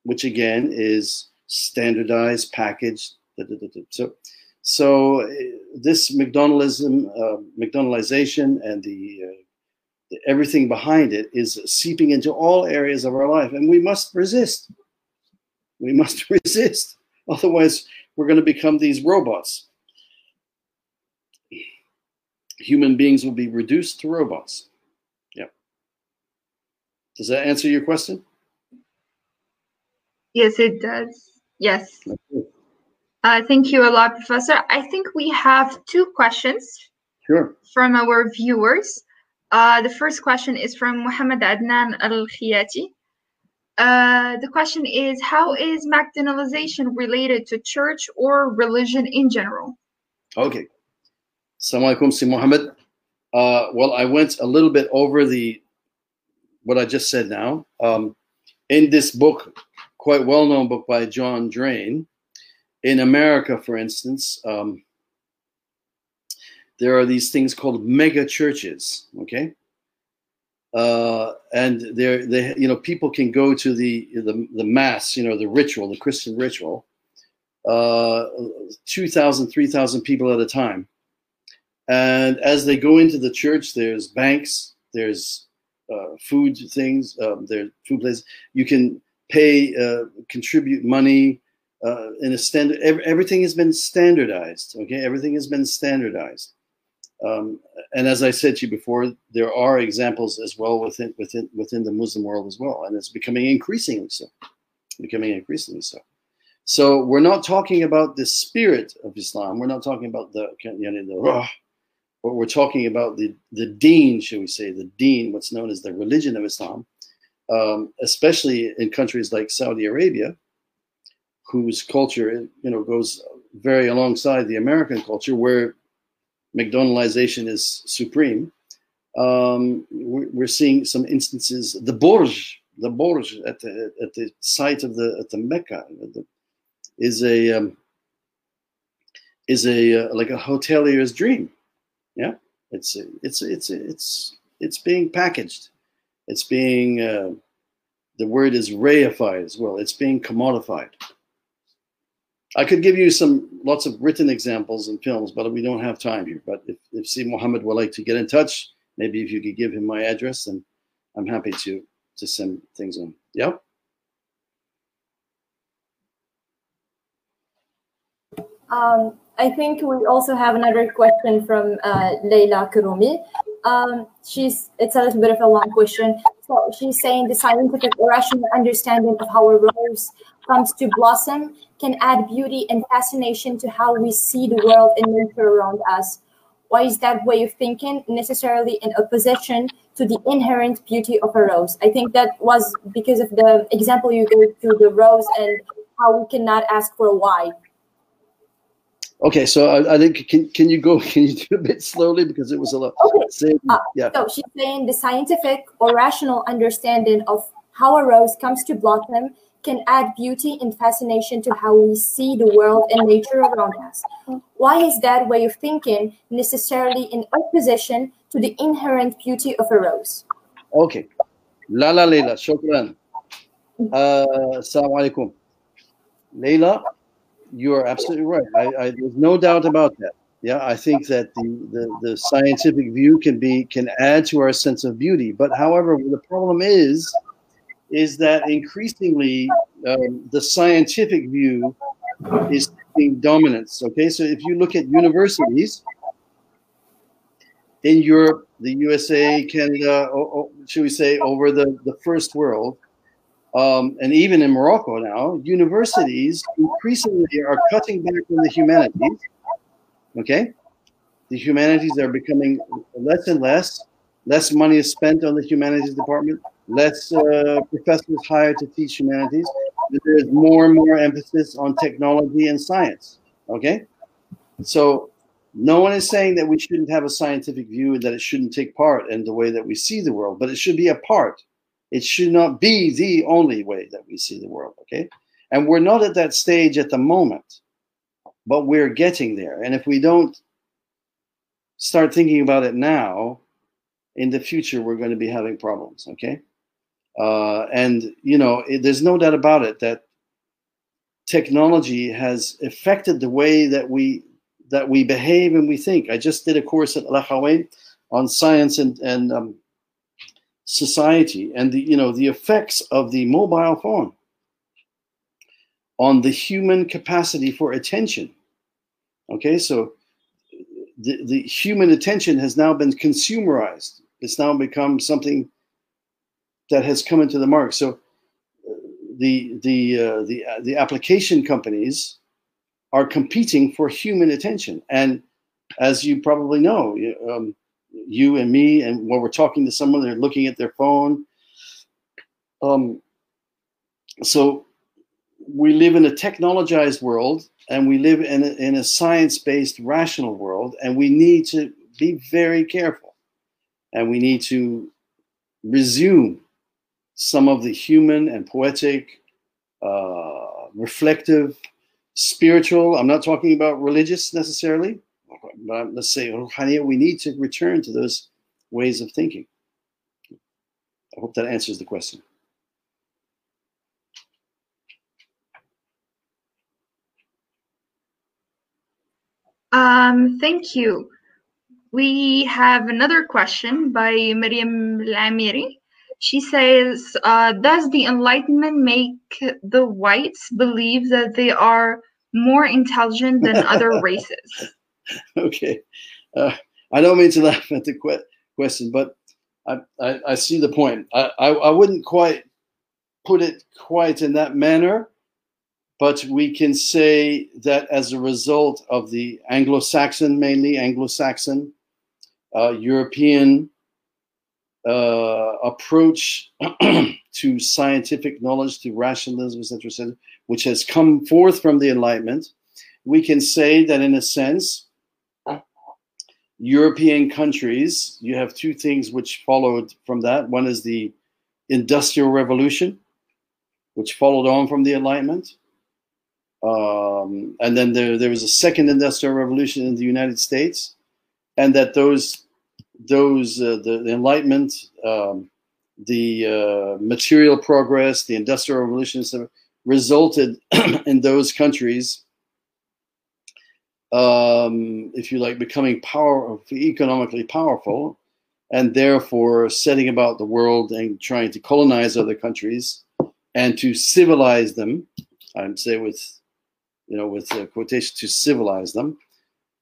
which again is standardized, packaged. Da, da, da, so, so uh, this McDonaldism, uh, McDonaldization, and the, uh, the everything behind it is seeping into all areas of our life, and we must resist. We must resist, otherwise we're going to become these robots human beings will be reduced to robots. Yeah. Does that answer your question?
Yes, it does. Yes. Uh, thank you a lot, Professor. I think we have two questions
sure.
from our viewers. Uh, the first question is from Muhammad Adnan Al Khiyati. Uh, the question is How is McDonaldization related to church or religion in general?
Okay, Assalamu alaikum, Si Muhammad. Uh, well, I went a little bit over the what I just said now. Um, in this book, quite well-known book by John Drane, in America, for instance, um, there are these things called mega churches. Okay, uh, and there, they, you know, people can go to the, the the mass, you know, the ritual, the Christian ritual, uh, 2,000, 3,000 people at a time and as they go into the church, there's banks, there's uh, food things, um, there's food places. You can pay, uh, contribute money uh, in a standard. Every, everything has been standardized. Okay, everything has been standardized. Um, and as I said to you before, there are examples as well within within within the Muslim world as well, and it's becoming increasingly so. Becoming increasingly so. So we're not talking about the spirit of Islam. We're not talking about the you know, the but we're talking about the, the deen, shall we say, the deen, what's known as the religion of Islam, um, especially in countries like Saudi Arabia, whose culture, you know, goes very alongside the American culture, where McDonaldization is supreme. Um, we're, seeing some instances. The Burj, the Burj at the at the site of the at the Mecca, is a um, is a uh, like a hotelier's dream. Yeah, it's it's it's it's it's being packaged. It's being uh, the word is reified as well. It's being commodified. I could give you some lots of written examples and films, but we don't have time here. But if, if Si Mohammed would like to get in touch, maybe if you could give him my address, then I'm happy to to send things on. Yep.
Um, I think we also have another question from uh, Leila Kurumi. Um, she's it's a little bit of a long question. So she's saying the scientific rational understanding of how a rose comes to blossom can add beauty and fascination to how we see the world and nature around us. Why is that way of thinking necessarily in opposition to the inherent beauty of a rose? I think that was because of the example you gave to the rose and how we cannot ask for why.
Okay, so I, I, think can can you go? Can you do a bit slowly because it was a lot.
Okay. Uh, yeah. So she's saying the scientific or rational understanding of how a rose comes to blossom can add beauty and fascination to how we see the world and nature around us. Why is that way of thinking necessarily in opposition to the inherent beauty of a rose?
Okay. Lala Leila, shukran. Uh, Assalamu alaikum. Leila, you are absolutely right. I, I, there's no doubt about that. Yeah, I think that the, the, the scientific view can be can add to our sense of beauty. But however, the problem is is that increasingly um, the scientific view is taking dominance. Okay, so if you look at universities in Europe, the USA, Canada, or, or should we say, over the, the first world, um, and even in Morocco now, universities increasingly are cutting back on the humanities. Okay, the humanities are becoming less and less. Less money is spent on the humanities department. Less uh, professors hired to teach humanities. There's more and more emphasis on technology and science. Okay, so no one is saying that we shouldn't have a scientific view and that it shouldn't take part in the way that we see the world, but it should be a part it should not be the only way that we see the world, okay? And we're not at that stage at the moment, but we're getting there. And if we don't start thinking about it now, in the future, we're going to be having problems, okay? Uh, and, you know, it, there's no doubt about it that technology has affected the way that we that we behave and we think. I just did a course at Al on science and, and um, society and the you know the effects of the mobile phone on the human capacity for attention. Okay so the, the human attention has now been consumerized. It's now become something that has come into the market. So uh, the the uh, the uh, the application companies are competing for human attention. And as you probably know um, you and me, and when we're talking to someone, they're looking at their phone. Um, so we live in a technologized world and we live in a, in a science-based rational world and we need to be very careful and we need to resume some of the human and poetic uh, reflective spiritual i'm not talking about religious necessarily but let's say ruhaniya, we need to return to those ways of thinking. I hope that answers the question.
Um, thank you. We have another question by Miriam Lamiri. She says, uh, Does the Enlightenment make the whites believe that they are more intelligent than other races?
okay. Uh, I don't mean to laugh at the que- question, but I, I, I, see the point. I, I, I wouldn't quite put it quite in that manner, but we can say that as a result of the Anglo Saxon, mainly Anglo Saxon, uh, European uh, approach to scientific knowledge, to rationalism, etc., etc., which has come forth from the Enlightenment, we can say that in a sense, European countries, you have two things which followed from that. One is the Industrial Revolution, which followed on from the Enlightenment. Um, and then there, there was a second industrial revolution in the United States, and that those those uh, the, the, Enlightenment, um, the uh, material progress, the industrial revolution, resulted in those countries, um, if you like, becoming power economically powerful, and therefore setting about the world and trying to colonize other countries and to civilize them. I'd say with you know, with uh, quotation to civilize them.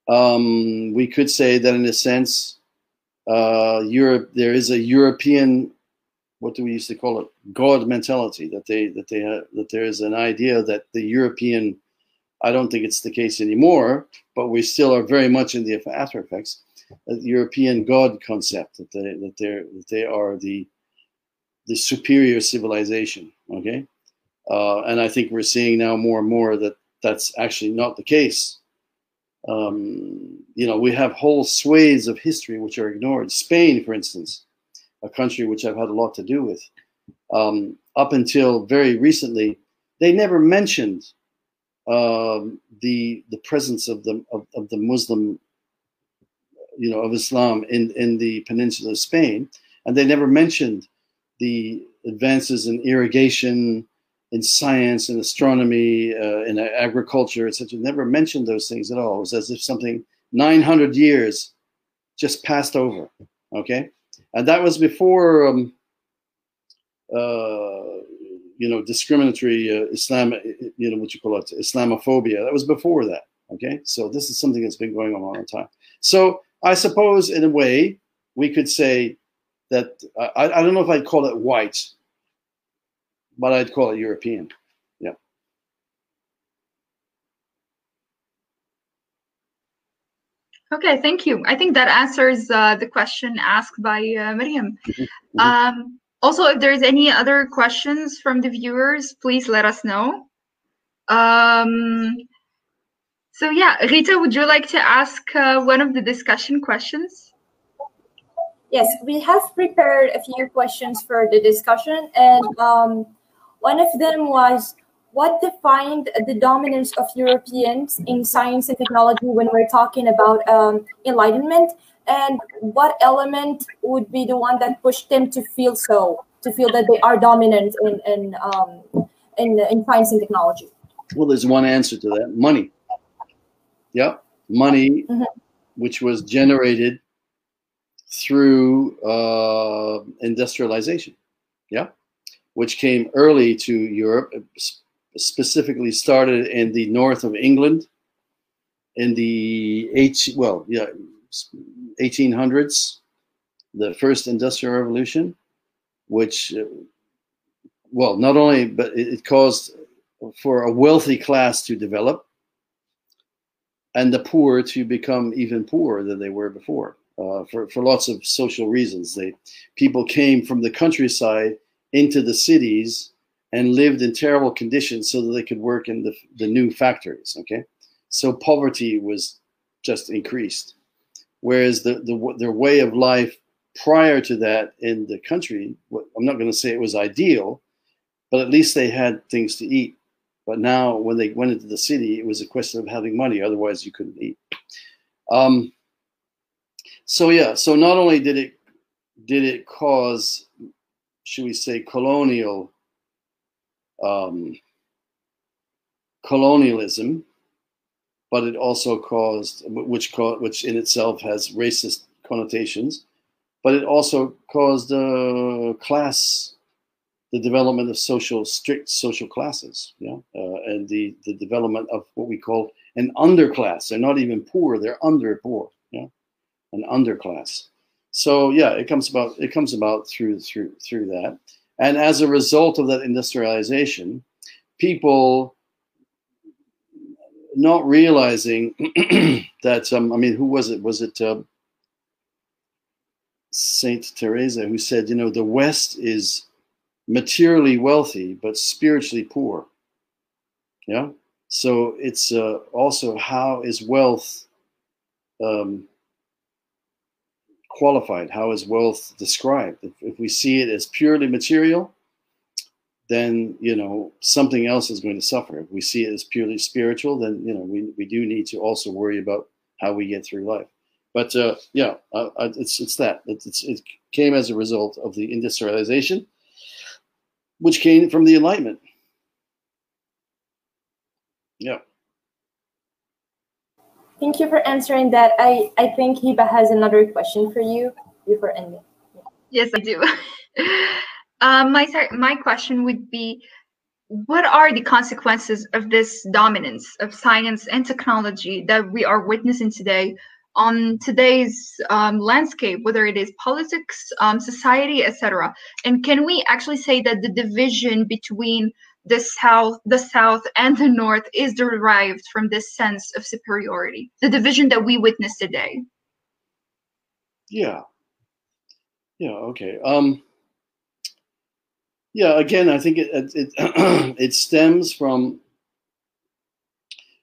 Um, we could say that in a sense, uh, Europe there is a European, what do we used to call it, God mentality that they that they have, that there is an idea that the European, I don't think it's the case anymore, but we still are very much in the after effects, the European God concept that they that they that they are the the superior civilization. Okay. Uh, and I think we're seeing now more and more that that's actually not the case. Um, you know, we have whole swathes of history which are ignored. Spain, for instance, a country which I've had a lot to do with, um, up until very recently, they never mentioned um, the the presence of the of, of, the Muslim, you know, of Islam in in the peninsula of Spain, and they never mentioned the advances in irrigation, in science in astronomy, uh, in agriculture, etc. Never mentioned those things at all. It was as if something 900 years just passed over. Okay, and that was before, um, uh, you know, discriminatory uh, Islam, you know, what you call it, Islamophobia. That was before that. Okay, so this is something that's been going on a long time. So I suppose, in a way, we could say that I, I don't know if I'd call it white but I'd call it European. Yeah.
Okay, thank you. I think that answers uh, the question asked by uh, Miriam. Mm -hmm. um, also, if there's any other questions from the viewers, please let us know. Um, so yeah, Rita, would you like to ask uh, one of the discussion questions?
Yes, we have prepared a few questions for the discussion, and um, one of them was what defined the dominance of Europeans in science and technology when we're talking about um, enlightenment, and what element would be the one that pushed them to feel so, to feel that they are dominant in in um, in, in science and technology?
Well, there's one answer to that: money. Yep, money, mm-hmm. which was generated through uh, industrialization. Yeah which came early to Europe, specifically started in the north of England in the eight, well, yeah, 1800s, the first industrial revolution, which, uh, well, not only, but it caused for a wealthy class to develop and the poor to become even poorer than they were before uh, for, for lots of social reasons. They, people came from the countryside into the cities and lived in terrible conditions so that they could work in the, the new factories. Okay, so poverty was just increased, whereas the, the their way of life prior to that in the country, I'm not going to say it was ideal, but at least they had things to eat. But now, when they went into the city, it was a question of having money. Otherwise, you couldn't eat. Um, so yeah, so not only did it did it cause should we say, colonial um, colonialism, but it also caused, which which in itself has racist connotations, but it also caused uh, class, the development of social strict social classes, yeah, uh, and the the development of what we call an underclass. They're not even poor; they're under poor, yeah, an underclass. So yeah, it comes about it comes about through through through that, and as a result of that industrialization, people not realizing that um, I mean, who was it? Was it uh, Saint Teresa who said, you know, the West is materially wealthy but spiritually poor. Yeah. So it's uh, also how is wealth um, qualified? How is wealth described? If, if we see it as purely material, then you know something else is going to suffer. If we see it as purely spiritual, then you know we, we do need to also worry about how we get through life. But uh, yeah, uh, it's it's that it's, it came as a result of the industrialization, which came from the Enlightenment. Yeah.
Thank you for answering that. I, I think Hiba has another question for you before ending.
Yes, I do. um, my my question would be, what are the consequences of this dominance of science and technology that we are witnessing today on today's um, landscape, whether it is politics, um, society, etc. And can we actually say that the division between the south the south and the north is derived from this sense of superiority the division that we witness today
yeah yeah okay um yeah again i think it it, it stems from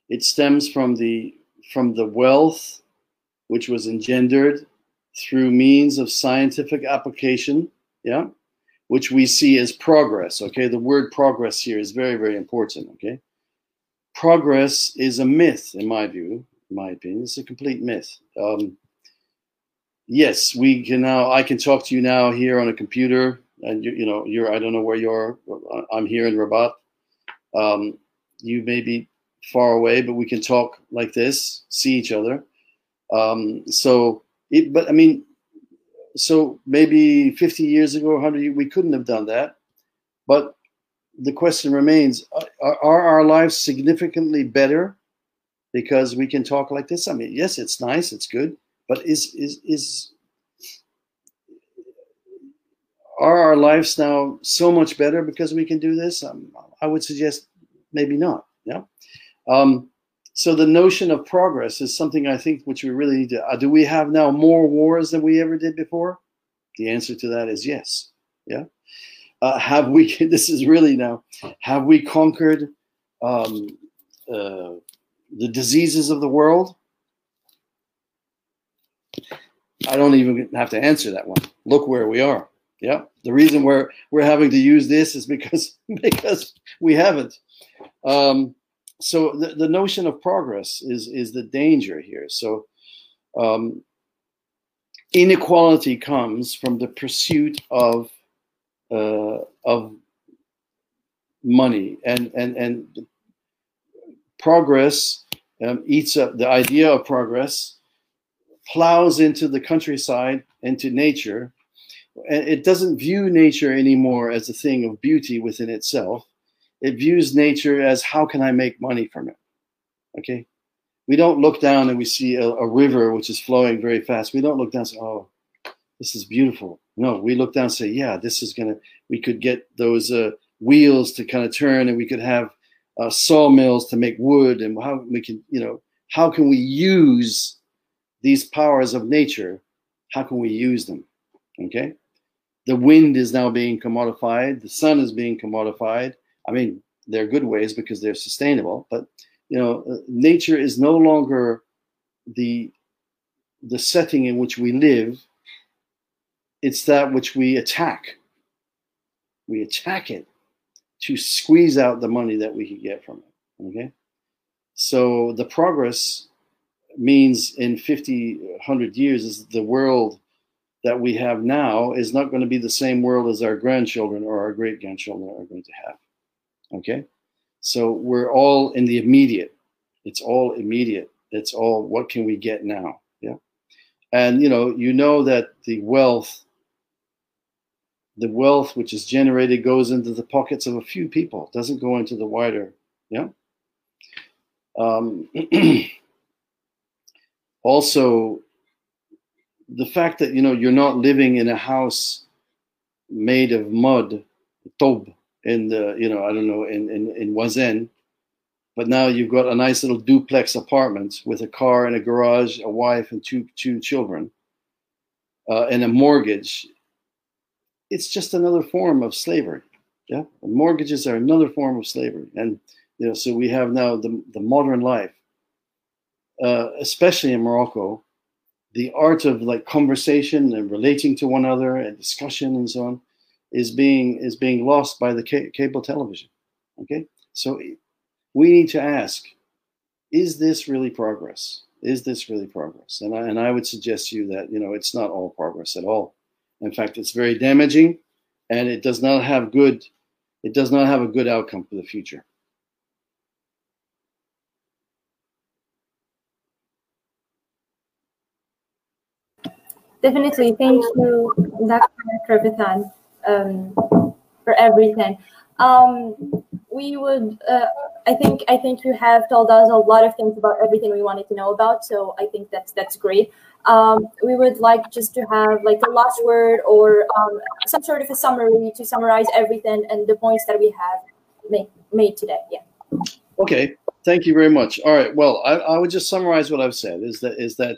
it stems from the from the wealth which was engendered through means of scientific application yeah which we see as progress. Okay, the word progress here is very, very important. Okay, progress is a myth, in my view, in my opinion. It's a complete myth. Um, yes, we can now. I can talk to you now here on a computer, and you, you know, you're. I don't know where you're. I'm here in Rabat. Um, you may be far away, but we can talk like this, see each other. Um, so, it, but I mean, so maybe 50 years ago, 100, we couldn't have done that. But the question remains: are, are, our lives significantly better because we can talk like this? I mean, yes, it's nice, it's good, but is is is are our lives now so much better because we can do this? Um, I would suggest maybe not. Yeah. Um, so the notion of progress is something I think which we really need to. Uh, do we have now more wars than we ever did before? The answer to that is yes. Yeah. Uh, have we? This is really now. Have we conquered um, uh, the diseases of the world? I don't even have to answer that one. Look where we are. Yeah. The reason we're we're having to use this is because because we haven't. Um, so the, the notion of progress is is the danger here. So um, inequality comes from the pursuit of uh, of money and and and progress um, eats up the idea of progress plows into the countryside into nature it doesn't view nature anymore as a thing of beauty within itself it views nature as how can I make money from it? Okay. We don't look down and we see a, a river which is flowing very fast. We don't look down and say, oh, this is beautiful. No, we look down and say, yeah, this is going to, we could get those uh, wheels to kind of turn and we could have uh, sawmills to make wood and how we can, you know, how can we use these powers of nature? How can we use them? Okay. The wind is now being commodified. The sun is being commodified. I mean, they're good ways because they're sustainable, but you know, uh, nature is no longer the the setting in which we live. It's that which we attack. We attack it to squeeze out the money that we can get from it. Okay, so the progress means in 50 100 years is the world that we have now is not going to be the same world as our grandchildren or our great grandchildren are going to have Okay. So we're all in the immediate. It's all immediate. It's all what can we get now? Yeah. And you know, you know that the wealth, the wealth which is generated goes into the pockets of a few people, it doesn't go into the wider, yeah. Um, also, the fact that you know you're not living in a house made of mud, tob, in the you know I don't know in in in Wazin, but now you've got a nice little duplex apartment with a car and a garage, a wife and two two children, uh, and a mortgage. It's just another form of slavery. Yeah, mortgages are another form of slavery, and you know so we have now the the modern life, uh, especially in Morocco. The art of like conversation and relating to one another and discussion and so on is being is being lost by the ca- cable television. Okay, so we need to ask: Is this really progress? Is this really progress? And I, and I would suggest to you that you know it's not all progress at all. In fact, it's very damaging, and it does not have good. It does not have a good outcome for the future.
Definitely. Thank you, Dr. Trevisan, um, for everything. Um, we would, uh, I think, I think you have told us a lot of things about everything we wanted to know about. So I think that's that's great. Um, we would like just to have like a last word or um, some sort of a summary to summarize everything and the points that we have made made today. Yeah.
Okay. Thank you very much. All right. Well, I, I would just summarize what I've said. Is that is that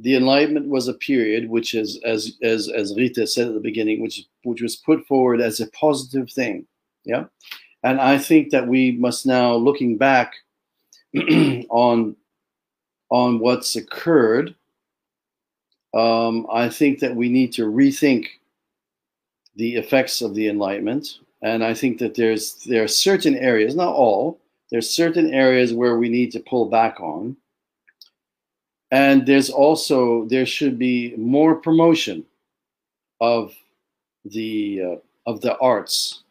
the Enlightenment was a period which is, as as as Rita said at the beginning, which which was put forward as a positive thing. Yeah, and I think that we must now, looking back on on what's occurred, um, I think that we need to rethink the effects of the Enlightenment, and I think that there's there are certain areas, not all, there's certain areas where we need to pull back on and there's also there should be more promotion of the uh, of the arts.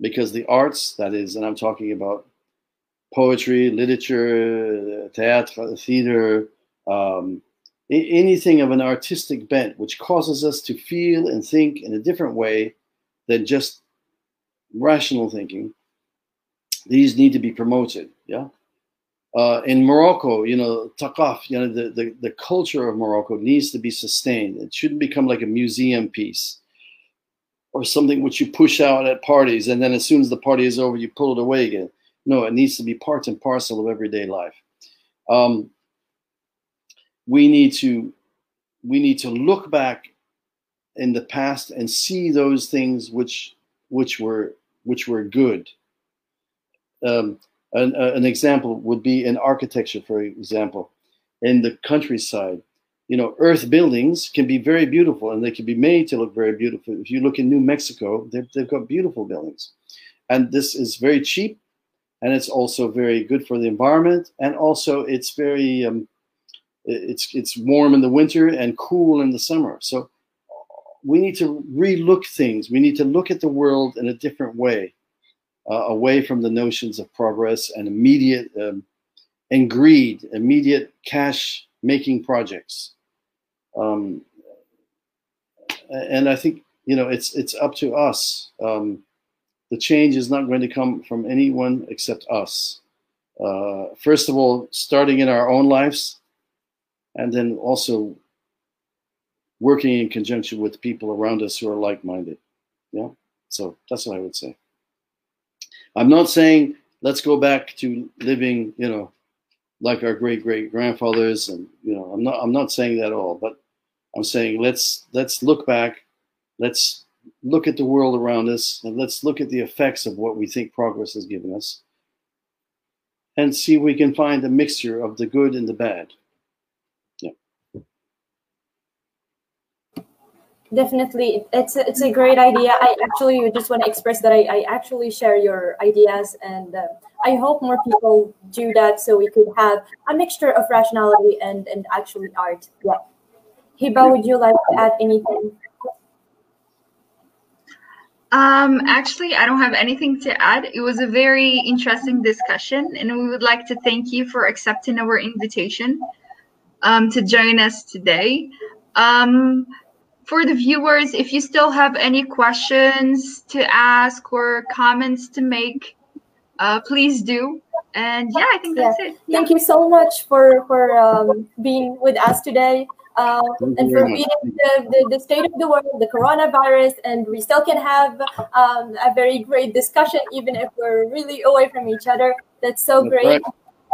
Because the arts that is and i'm talking about poetry literature theater theater um, anything of an artistic bent which causes us to feel and think in a different way than just rational thinking these need to be promoted yeah uh, in Morocco, you know, Taqaf, you know, the, the, the culture of Morocco needs to be sustained. It shouldn't become like a museum piece or something which you push out at parties and then as soon as the party is over, you pull it away again. No, it needs to be part and parcel of everyday life. Um, we need to we need to look back in the past and see those things which which were which were good. Um, an, uh, an example would be in architecture, for example, in the countryside. You know, earth buildings can be very beautiful and they can be made to look very beautiful. If you look in New Mexico, they've, they've got beautiful buildings. And this is very cheap and it's also very good for the environment. And also, it's very, um, it's, it's warm in the winter and cool in the summer. So we need to relook things. We need to look at the world in a different way uh, away from the notions of progress and immediate um, and greed, immediate cash making projects. Um, and I think you know it's it's up to us. Um, the change is not going to come from anyone except us. Uh, first of all, starting in our own lives, and then also working in conjunction with people around us who are like-minded. Yeah, so that's what I would say. I'm not saying let's go back to living, you know, like our great great grandfathers, and you know, I'm not I'm not saying that at all, but I'm saying let's let's look back, let's look at the world around us, and let's look at the effects of what we think progress has given us, and see if we can find a mixture of the good and the bad.
Definitely. It's a, it's a great idea. I actually just want to express that i, I actually share your ideas and uh, i hope more people do that so we could have a mixture of rationality and and actually art. Yeah. Hiba would you like to add anything?
Um, actually, I don't have anything to add. It was a very interesting discussion, and we would like to thank you for accepting our invitation um, to join us today. Um, for the viewers, if you still have any questions to ask or comments to make, uh, please do. And yeah, I think that's yeah. it.
Thank you so much for for um, being with us today. Uh, and for being the, the, the, state of the world, the coronavirus, and we still can have um, a very great discussion, even if we're really away from each other. That's so great. Right.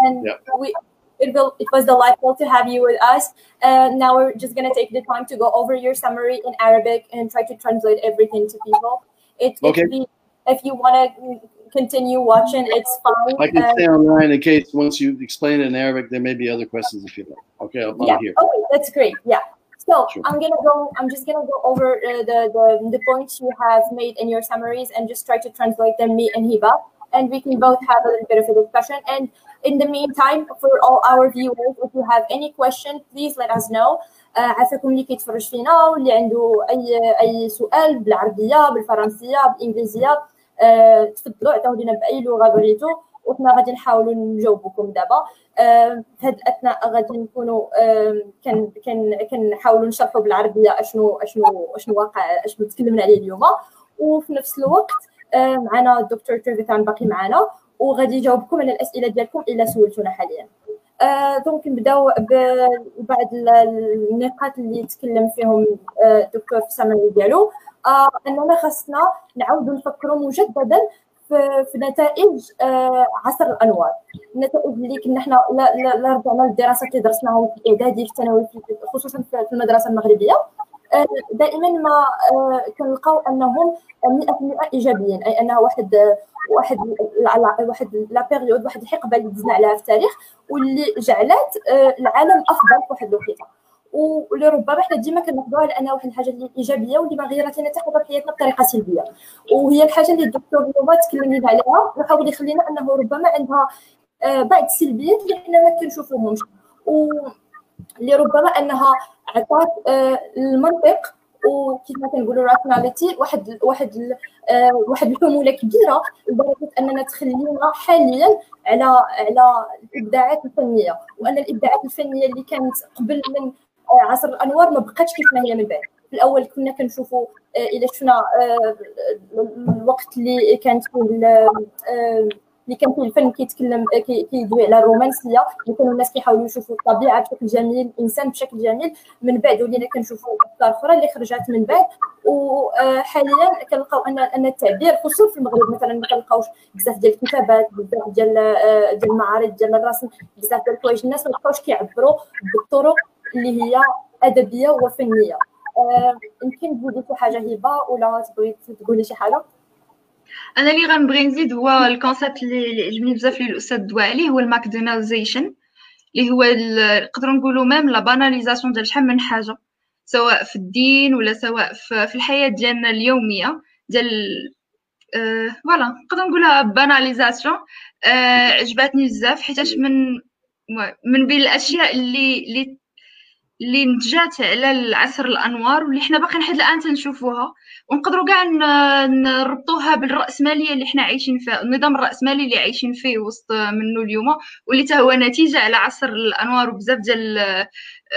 And yeah. we it, will, it was delightful to have you with us. And now we're just going to take the time to go over your summary in Arabic and try to translate everything to people. It,
okay.
Be, if you want to continue watching. It's fine.
I can stay online in case once you explain it in Arabic, there may be other questions if you like. Okay, I'm
yeah.
here.
Okay, that's great. Yeah. So
Sure.
I'm gonna go. I'm just gonna go over uh, the, the the points you have made in your summaries and just try to translate them, me and Hiba, and we can both have a little bit of a discussion. And in the meantime, for all our viewers, if you have any question, please let us know. آه، عافاكم اللي كيتفرج فينا واللي عنده اي أي سؤال بالعربية بالفرنسية بالإنجليزية آه، تفضلوا عطاو لنا بأي لغة بغيتو وحنا غادي نحاولوا نجاوبكم دابا آه، في هذا الأثناء غادي نكونوا آه، كن كن كنحاولوا نشرحوا بالعربية اشنو اشنو أشنو واقع أشنو تكلمنا عليه اليوم وفي نفس الوقت آه، معنا الدكتور تريفيتان باقي معنا وغادي يجاوبكم على الأسئلة ديالكم إلا سولتونا حاليا. آه، دونك نبداو ببعض ال- النقاط اللي تكلم فيهم آه، الدكتور في السمري ديالو. آه، أننا خاصنا نعاودوا نفكروا مجددا في, في نتائج آه، عصر الأنوار. النتائج اللي كنا حنا لا, رجعنا للدراسات اللي درسناهم في الإعدادي في الثانوي خصوصا في المدرسة المغربية. آه، دائما ما آه، كنلقاو أنهم 100% إيجابيين أي أنها واحد آه، واحد واحد لا بيريود واحد الحقبة اللي دزنا عليها في التاريخ واللي جعلت آه، العالم أفضل في واحد الوقيتة. واللي ربما حنا ديما كناخذوها على أنها واحد الحاجة اللي إيجابية واللي ما غيرت لنا حتى حاجة في حياتنا بطريقة سلبية. وهي الحاجة اللي الدكتور اليوم تكلم لنا عليها وحاول يخلينا أنه ربما عندها آه، بعض السلبيات اللي حنا ما كنشوفوهمش. واللي ربما أنها عطات آه، المنطق وكيف ما كنقولوا راشناليتي واحد واحد آه، واحد الحمولة كبيرة لدرجة أننا تخلينا حاليا على على الإبداعات الفنية وأن الإبداعات الفنية اللي كانت قبل من آه، عصر الأنوار ما بقاتش كيف ما هي من بعد. في الأول كنا كنشوفوا إلى شفنا الوقت اللي كانت فيه اللي كان فيه الفن كيتكلم آه، كي- كيدوي على الرومانسية. اللي كانوا الناس كيحاولوا يشوفوا الطبيعة بشكل جميل الإنسان بشكل جميل. من بعد ولينا كنشوفوا افكار أخرى اللي خرجت من بعد. وحاليا كنلقاو ان أن التعبير خصوصا في المغرب مثلا ما كنلقاوش بزاف ديال الكتابات بزاف ديال آه، ديال المعارض ديال الرسم بزاف ديال الحوايج. الناس ما بقاوش كيعبروا بالطرق اللي هي أدبية وفنية. آه، يمكن تقولي شي حاجة هبة ولا تبغي تقولي شي حاجة؟
أنا اللي غنبغي نزيد هو الكونسيبت اللي عجبني بزاف اللي الأستاذ دوا هو الماكدونالدزيشن اللي هو نقدروا نقولوا ميم لا باناليزاسيون ديال شحال من حاجة سواء في الدين ولا سواء في الحياة ديالنا اليومية ديال آه، فوالا نقدر نقولها باناليزاسيون آه، عجبتني بزاف حيتاش من من بين الأشياء اللي اللي اللي نتجات على العصر الأنوار واللي حنا باقي لحد الآن تنشوفوها. ونقدروا كاع نربطوها بالرأسمالية اللي حنا عايشين فيها النظام الرأسمالي اللي عايشين فيه وسط منه اليوم واللي تا هو نتيجة على عصر الأنوار وبزاف ديال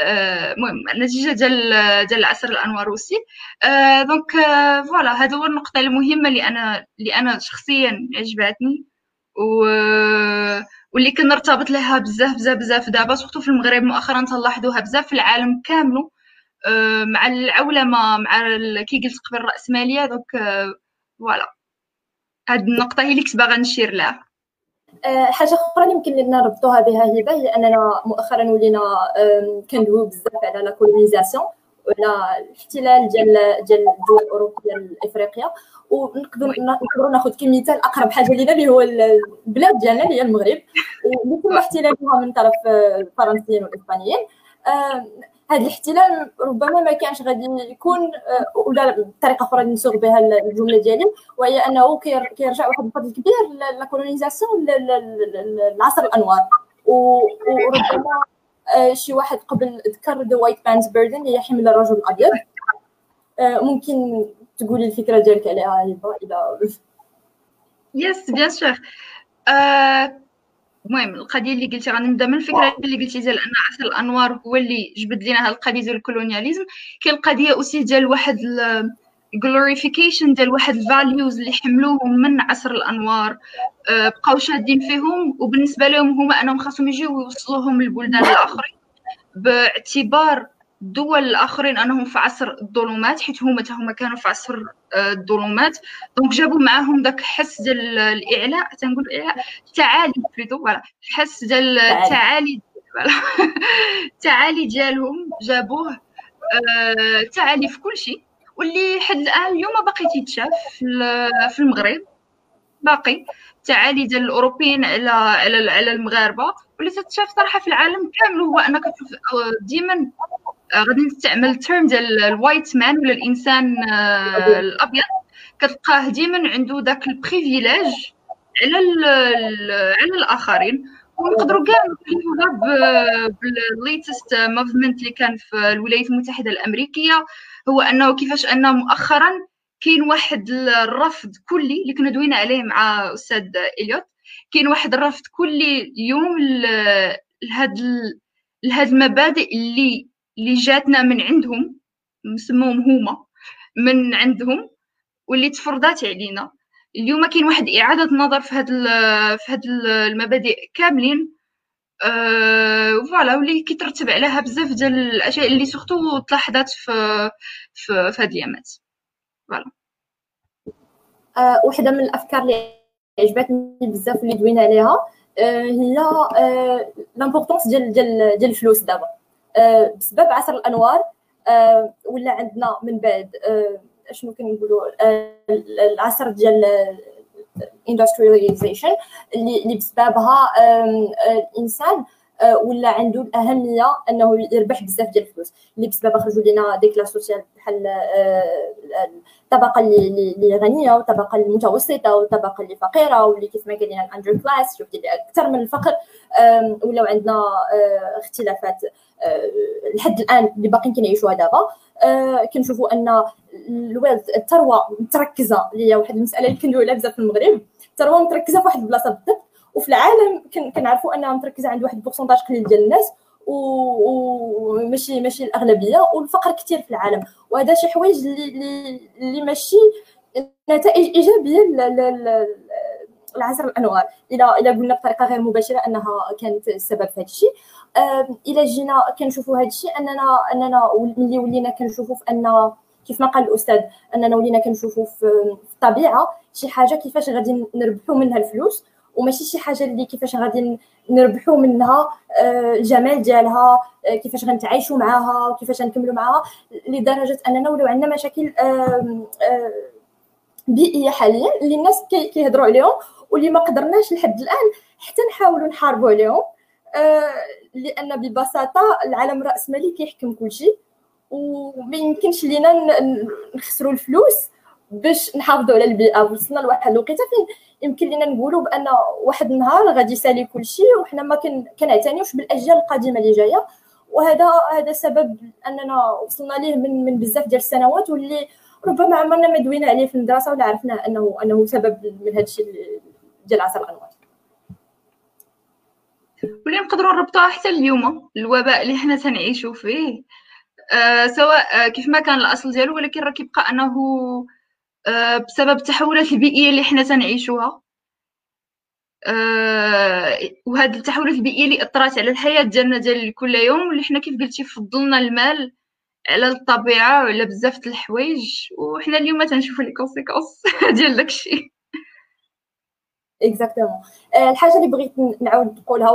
آه، المهم نتيجة ديال ديال عصر الأنوار وسي. آه، دونك آه، فوالا هادو هو النقطة المهمة اللي أنا اللي أنا شخصيا عجبتني و واللي كنرتبط لها بزاف بزاف بزاف. دابا سورتو في المغرب مؤخرا تلاحظوها بزاف في العالم كامل آه، مع العولمة مع كي قلت قبل الراسماليه دونك آه، فوالا. هاد النقطة هي اللي كنت باغا نشير لها.
آه، حاجة أخرى يمكن لنا نربطوها بها هبه هي أننا مؤخرا ولينا كندويو بزاف على لا كولونيزاسيون ولا الاحتلال ديال ديال الدول الأوروبية لافريقيا ونقدروا نقدروا ناخذ كمثال أقرب حاجة لينا اللي هو البلاد ديالنا اللي هي المغرب واللي تم احتلالها من طرف آه، الفرنسيين والاسبانيين آم، هذا الاحتلال ربما ما كانش غادي يكون آه، ولا بطريقه أخرى نسوق بها الجملة ديالي وهي أنه كير- كيرجع واحد الفضل كبير لا كولونيزاسيون لعصر الأنوار. وربما آه، شي واحد قبل ذكر ذا وايت بانز بيردن هي حمل الرجل الأبيض. آه، ممكن تقولي الفكرة ديالك عليها هبه إلى
يس بيان سور المهم القضية اللي قلتي غنبدا من الفكرة اللي قلتي ديال أن عصر الأنوار هو اللي جبد لنا هاد القضية ديال الكولونياليزم. كاين القضية اوسي ديال واحد glorification ديال واحد الفاليوز اللي حملوهم من عصر الأنوار. آه، بقاو شادين فيهم وبالنسبة لهم هما أنهم خاصهم يجيو ويوصلوهم للبلدان الآخرين باعتبار الدول الآخرين أنهم في عصر الظلمات حيت هما هما كانوا في عصر آه، الظلمات. دونك جابوا معاهم داك الحس ديال الإعلاء تنقول الاعلاء التعالي بليتو فوالا. الحس ديال
التعالي.
التعالي ديالهم جابوه آه، تعالي في كل شيء. واللي حد الآن اليوم باقي تيتشاف في ال- في المغرب. باقي. التعالي ديال الأوروبيين على على على المغاربة. واللي تتشاف صراحة في العالم كامل هو أنك تشوف ديما غادي نستعمل التيرم ديال الوايت مان ولا الإنسان الأبيض. كتلقاه ديما عنده داك البريفيليج على على الآخرين. ونقدروا كاع نقولوا بالليتست موفمنت اللي كان في الولايات المتحدة الأمريكية. هو أنه كيفاش انه مؤخرا كاين واحد الرفض كلي اللي كنا دوينا عليه مع أستاذ إليوت. كاين واحد الرفض كلي اليوم لهاد لهاد المبادئ اللي اللي جاتنا من عندهم نسموهم هما من عندهم واللي تفرضات علينا. اليوم كاين واحد إعادة نظر في هاد في هاد المبادئ كاملين. أه فوالا واللي كيترتب عليها بزاف ديال الأشياء اللي سورتو تلاحظات في في, في هاد الأيامات. فوالا.
أه وحدة من الأفكار اللي عجبتني بزاف اللي دوينا عليها أه هي لامبورطونس ديال ديال ديال الفلوس دابا. أه بسبب عصر الأنوار أه ولا عندنا من بعد؟ أه شنو كنقولوا العصر ديال الاندسترياليزيشن اللي بسببها الإنسان ولا عنده الأهمية إنه يربح بزاف ديال الفلوس. اللي بسببها خرجوا لنا دي كلاس سوسيال بحال الطبقة اللي غنية والطبقة المتوسطة والطبقة اللي فقيرة واللي كيف ما قال لنا الاندر كلاس أكثر من الفقر. ولاو عندنا اختلافات. لحد الآن اللي باقيين كنعيشوها دابا. كنشوفوا أن الويلث الثروة متركزة اللي هي واحد المسألة اللي كندويو بزاف في المغرب. الثروة متركزة في واحد البلاصة بالضبط. وفي العالم كنعرفوا أنها متركزة عند واحد البورسونتاج قليل ديال الناس. وماشي ماشي الأغلبية. والفقر كثير في العالم. وهذا شي حوايج اللي اللي ماشي نتائج إيجابية العصر الأنوار. إلى إلى قلنا بطريقة غير مباشرة أنها كانت السبب في هذا الشيء. إلى جينا كنشوفوا هذا الشيء أننا أننا ملي ولينا كنشوفوا في أن كيف ما قال الأستاذ أننا ولينا كنشوفوا في الطبيعة شي حاجة كيفاش غادي نربحوا منها الفلوس وماشي شي حاجة اللي كيفاش غادي نربحوا منها الجمال ديالها كيفاش غنتعايشوا معاها وكيفاش غنكملوا معاها لدرجة أننا ولاو عندنا مشاكل بيئية حاليا اللي الناس كيهضروا عليهم واللي ما قدرناش لحد الآن حتى نحاولوا نحاربوا عليهم. لأن ببساطة العالم الراسمالي كيحكم كل شيء وما يمكنش لينا نخسروا الفلوس باش نحافظوا على البيئة. وصلنا لواحد الوقيتة فين؟ يمكن لينا نقولوا بأن واحد النهار غادي يسالي كل شيء وحنا ما كنعتنيوش بالأجيال القادمه اللي جاية. وهذا هذا سبب أننا وصلنا ليه من من بزاف ديال السنوات واللي ربما عمرنا ما دوينا عليه في المدرسة ولا عرفنا انه أنه سبب من هذا الشيء ديال عصر الأنوار.
واللي نقدروا نربطوها حتى اليوم الوباء اللي حنا تنعيشوا فيه. آه سواء آه كيف ما كان الأصل ديالو ولكن راه كيبقى أنه آه بسبب التحولات البيئية اللي حنا تنعيشوها. آه وهاد التحولات البيئية اللي اثرت على الحياة ديالنا ديال كل يوم واللي حنا كيف قلتي فضلنا المال على الطبيعة وعلى بزاف د الحوايج. وحنا اليوم تنشوفوا لي كونسيكونس ديال داكشي.
اكزاكتومون الحاجة اللي بغيت نعاود نقولها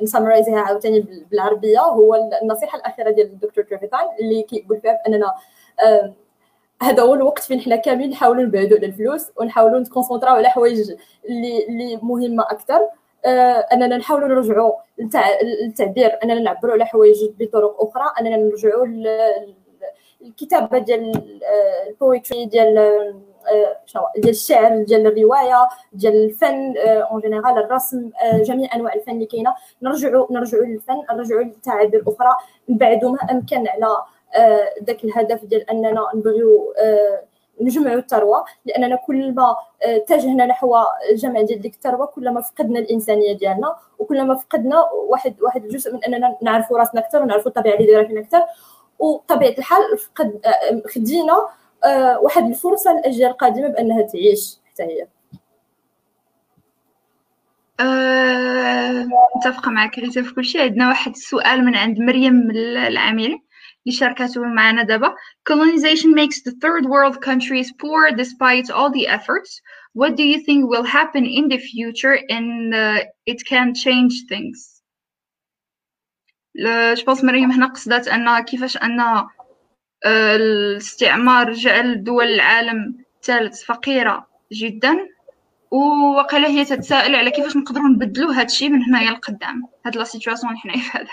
ونسمرايزيها عاوتاني بالعربية هو النصيحة الأخيرة ديال الدكتور تريفيتان اللي كيقول فيها بأننا هذا هو الوقت فين حنا كاملين نحاولوا نبعدوا على الفلوس ونحاولوا نتكونسونطراو على حوايج اللي اللي مهمة أكثر أننا نحاولوا نرجعوا للتعبير أننا نعبروا على حوايج بطرق أخرى أننا نرجعوا الكتابة ديال البويتري ديال ديال الشعر ديال الرواية ديال الفن اون جينيرال الرسم جميع أنواع الفن اللي كاينة. نرجعوا نرجعوا للفن نرجعوا للتعابير الأخرى. نبعدوا ما أمكن على ذاك الهدف ديال أننا نبغيو نجمعوا الثروة لأننا كل ما اتجهنا نحو جمع ديال ديك الثروة كل ما فقدنا الإنسانية ديالنا وكل ما فقدنا واحد واحد الجزء من أننا نعرفوا راسنا أكثر ونعرفوا الطبيعة اللي دايرة فينا أكثر. وطبيعة الحال فقد خدينا واحد الفرصة للاجيال القادمه بأنها تعيش حتى هي.
أه، متفقة معك ريتا في كل شيء. عندنا واحد السؤال من عند مريم العامري اللي شاركته معنا دابا. Colonization makes the third world countries poor despite all the efforts. What do you think will happen in the future and uh, it can change things? جو بونس مريم هنا قصدت أن كيفاش أن الاستعمار جعل دول العالم الثالث فقيرة جدا وقيلا هي تتساءل على كيفاش نقدروا نبدلوا هذا الشيء من هنايا لقدام هاد لا سيتوياسيون اللي حنايا في هذا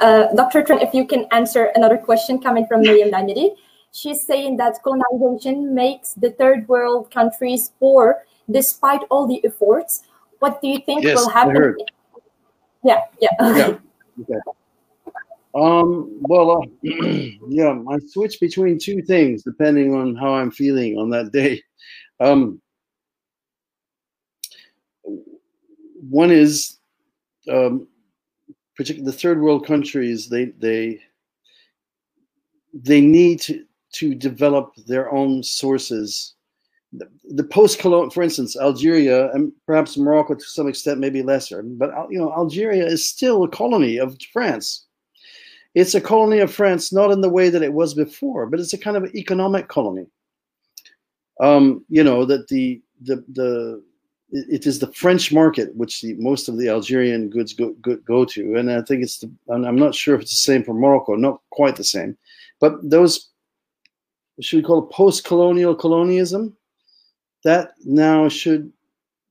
Uh, Dr. Tran, if you can answer another question coming from Miriam Lanidi. She's saying that colonization makes the third world countries poor despite all the efforts. What do you think
Yes,
will
I
happen? Yeah, yeah.
Yeah. Okay. Um, well, uh, yeah, I switch between two things depending on how I'm feeling on that day. Um, one is, um, particularly the third world countries, they they they need to, to develop their own sources. The, post-colonial, for instance, Algeria and perhaps Morocco to some extent, maybe lesser, but you know, Algeria is still a colony of France it's a colony of France, not in the way that it was before, but it's a kind of economic colony. Um, you know that the the the it is the French market which the most of the Algerian goods go go, go to, and I think it's the I'm not sure if it's the same for Morocco, not quite the same, but those should we call it post-colonial colonialism that now should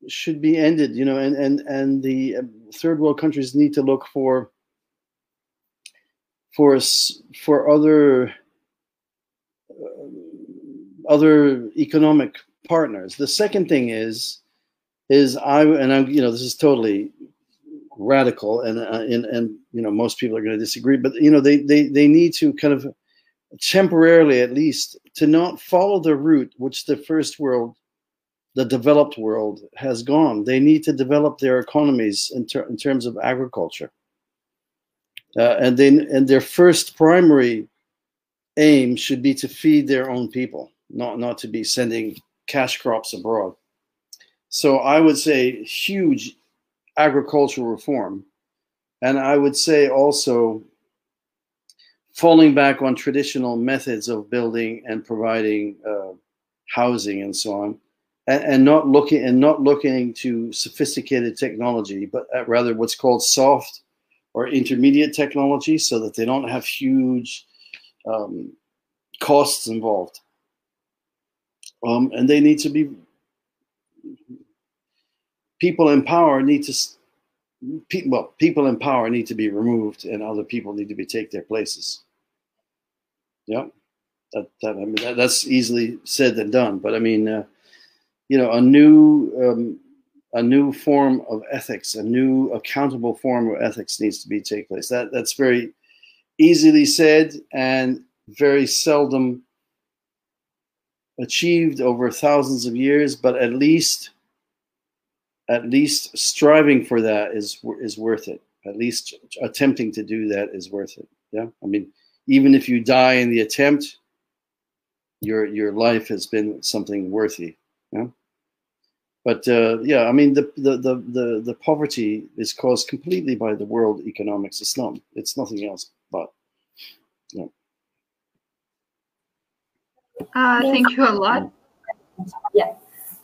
should be ended, you know, and and and the uh, third world countries need to look for for for other uh, other economic partners. The second thing is is I and I you know this is totally radical and uh, and and you know most people are going to disagree, but you know they they they need to kind of temporarily at least to not follow the route which the first world the developed world has gone. They need to develop their economies in, ter- in terms of agriculture. Uh, and then and their first primary aim should be to feed their own people, not not to be sending cash crops abroad. So I would say huge agricultural reform, and I would say also falling back on traditional methods of building and providing uh, housing and so on, and, and not looking and not looking to sophisticated technology, but uh, rather what's called soft or intermediate technology so that they don't have huge um, costs involved. Um, and they need to be, people in power need to, pe- well, people in power need to be removed and other people need to be take their places. Yeah, that, that, I mean, that, that's easily said than done. But I mean, uh, you know, a new, um, a new form of ethics, a new accountable form of ethics needs to be take place. That that's very easily said and very seldom achieved over thousands of years, but at least at least striving for that is is worth it. At least attempting to do that is worth it. Yeah, I mean, even if you die in the attempt, your your life has been something worthy. Yeah. But uh, yeah, I mean, the, the the the the poverty is caused completely by the world economics. It's not. It's nothing else. But yeah.
Uh, thank you a lot.
Yeah.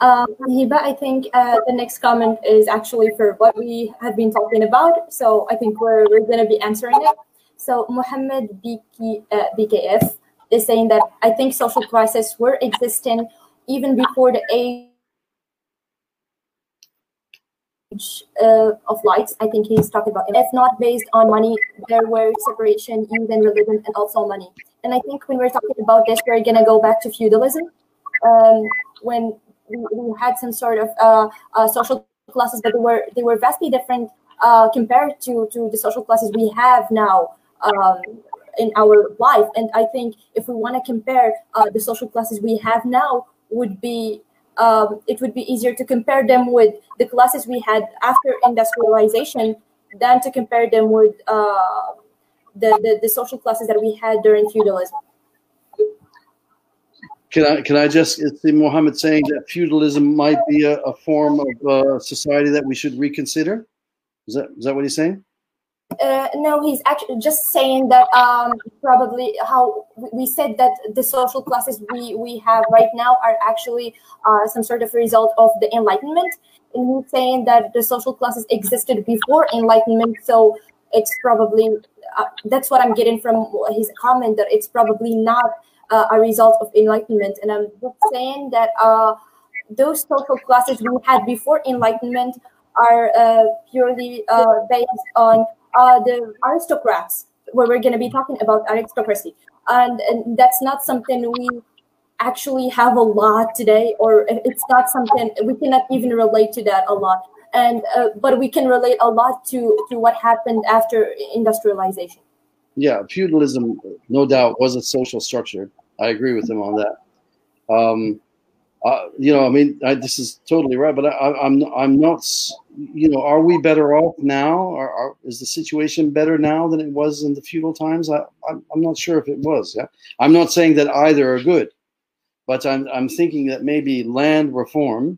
Um, Hiba, I think uh, the next comment is actually for what we have been talking about. So I think we're, we're going to be answering it. So Mohammed BK, uh, BKF is saying that I think social crises were existing even before the age uh, of lights. I think he's talking about, if not based on money, there were separation, even religion, and also money. And I think when we're talking about this, we're to go back to feudalism. Um, when we, we had some sort of uh, uh, social classes, but they were they were vastly different uh, compared to to the social classes we have now um, in our life. And I think if we want to compare uh, the social classes we have now, would be um, it would be easier to compare them with the classes we had after industrialization than to compare them with uh, the, the the social classes that we had during feudalism.
Can I can I just see Mohammed saying that feudalism might be a, a form of uh, society that we should reconsider? Is that is that what he's saying?
Uh, no, he's actually just saying that um, probably how we said that the social classes we, we have right now are actually uh, some sort of result of the Enlightenment. And he's saying that the social classes existed before Enlightenment. So it's probably uh, that's what I'm getting from his comment that it's probably not uh, a result of enlightenment. And I'm just saying that uh, those social classes we had before enlightenment are uh, purely based on uh, the aristocrats, where we're going to be talking about aristocracy, and, and that's not something we actually have a lot today, or it's not something we cannot even relate to that a lot. And uh, but we can relate a lot to to what happened after industrialization.
Yeah feudalism no doubt was a social structure. I agree with him on that. Um, uh, you know i mean I, this is totally right but I, am I'm, I'm not you know are we better off now or is the situation better now than it was in the feudal times I, I'm, I'm not sure if it was yeah i'm not saying that either are good but i'm, I'm thinking that maybe land reform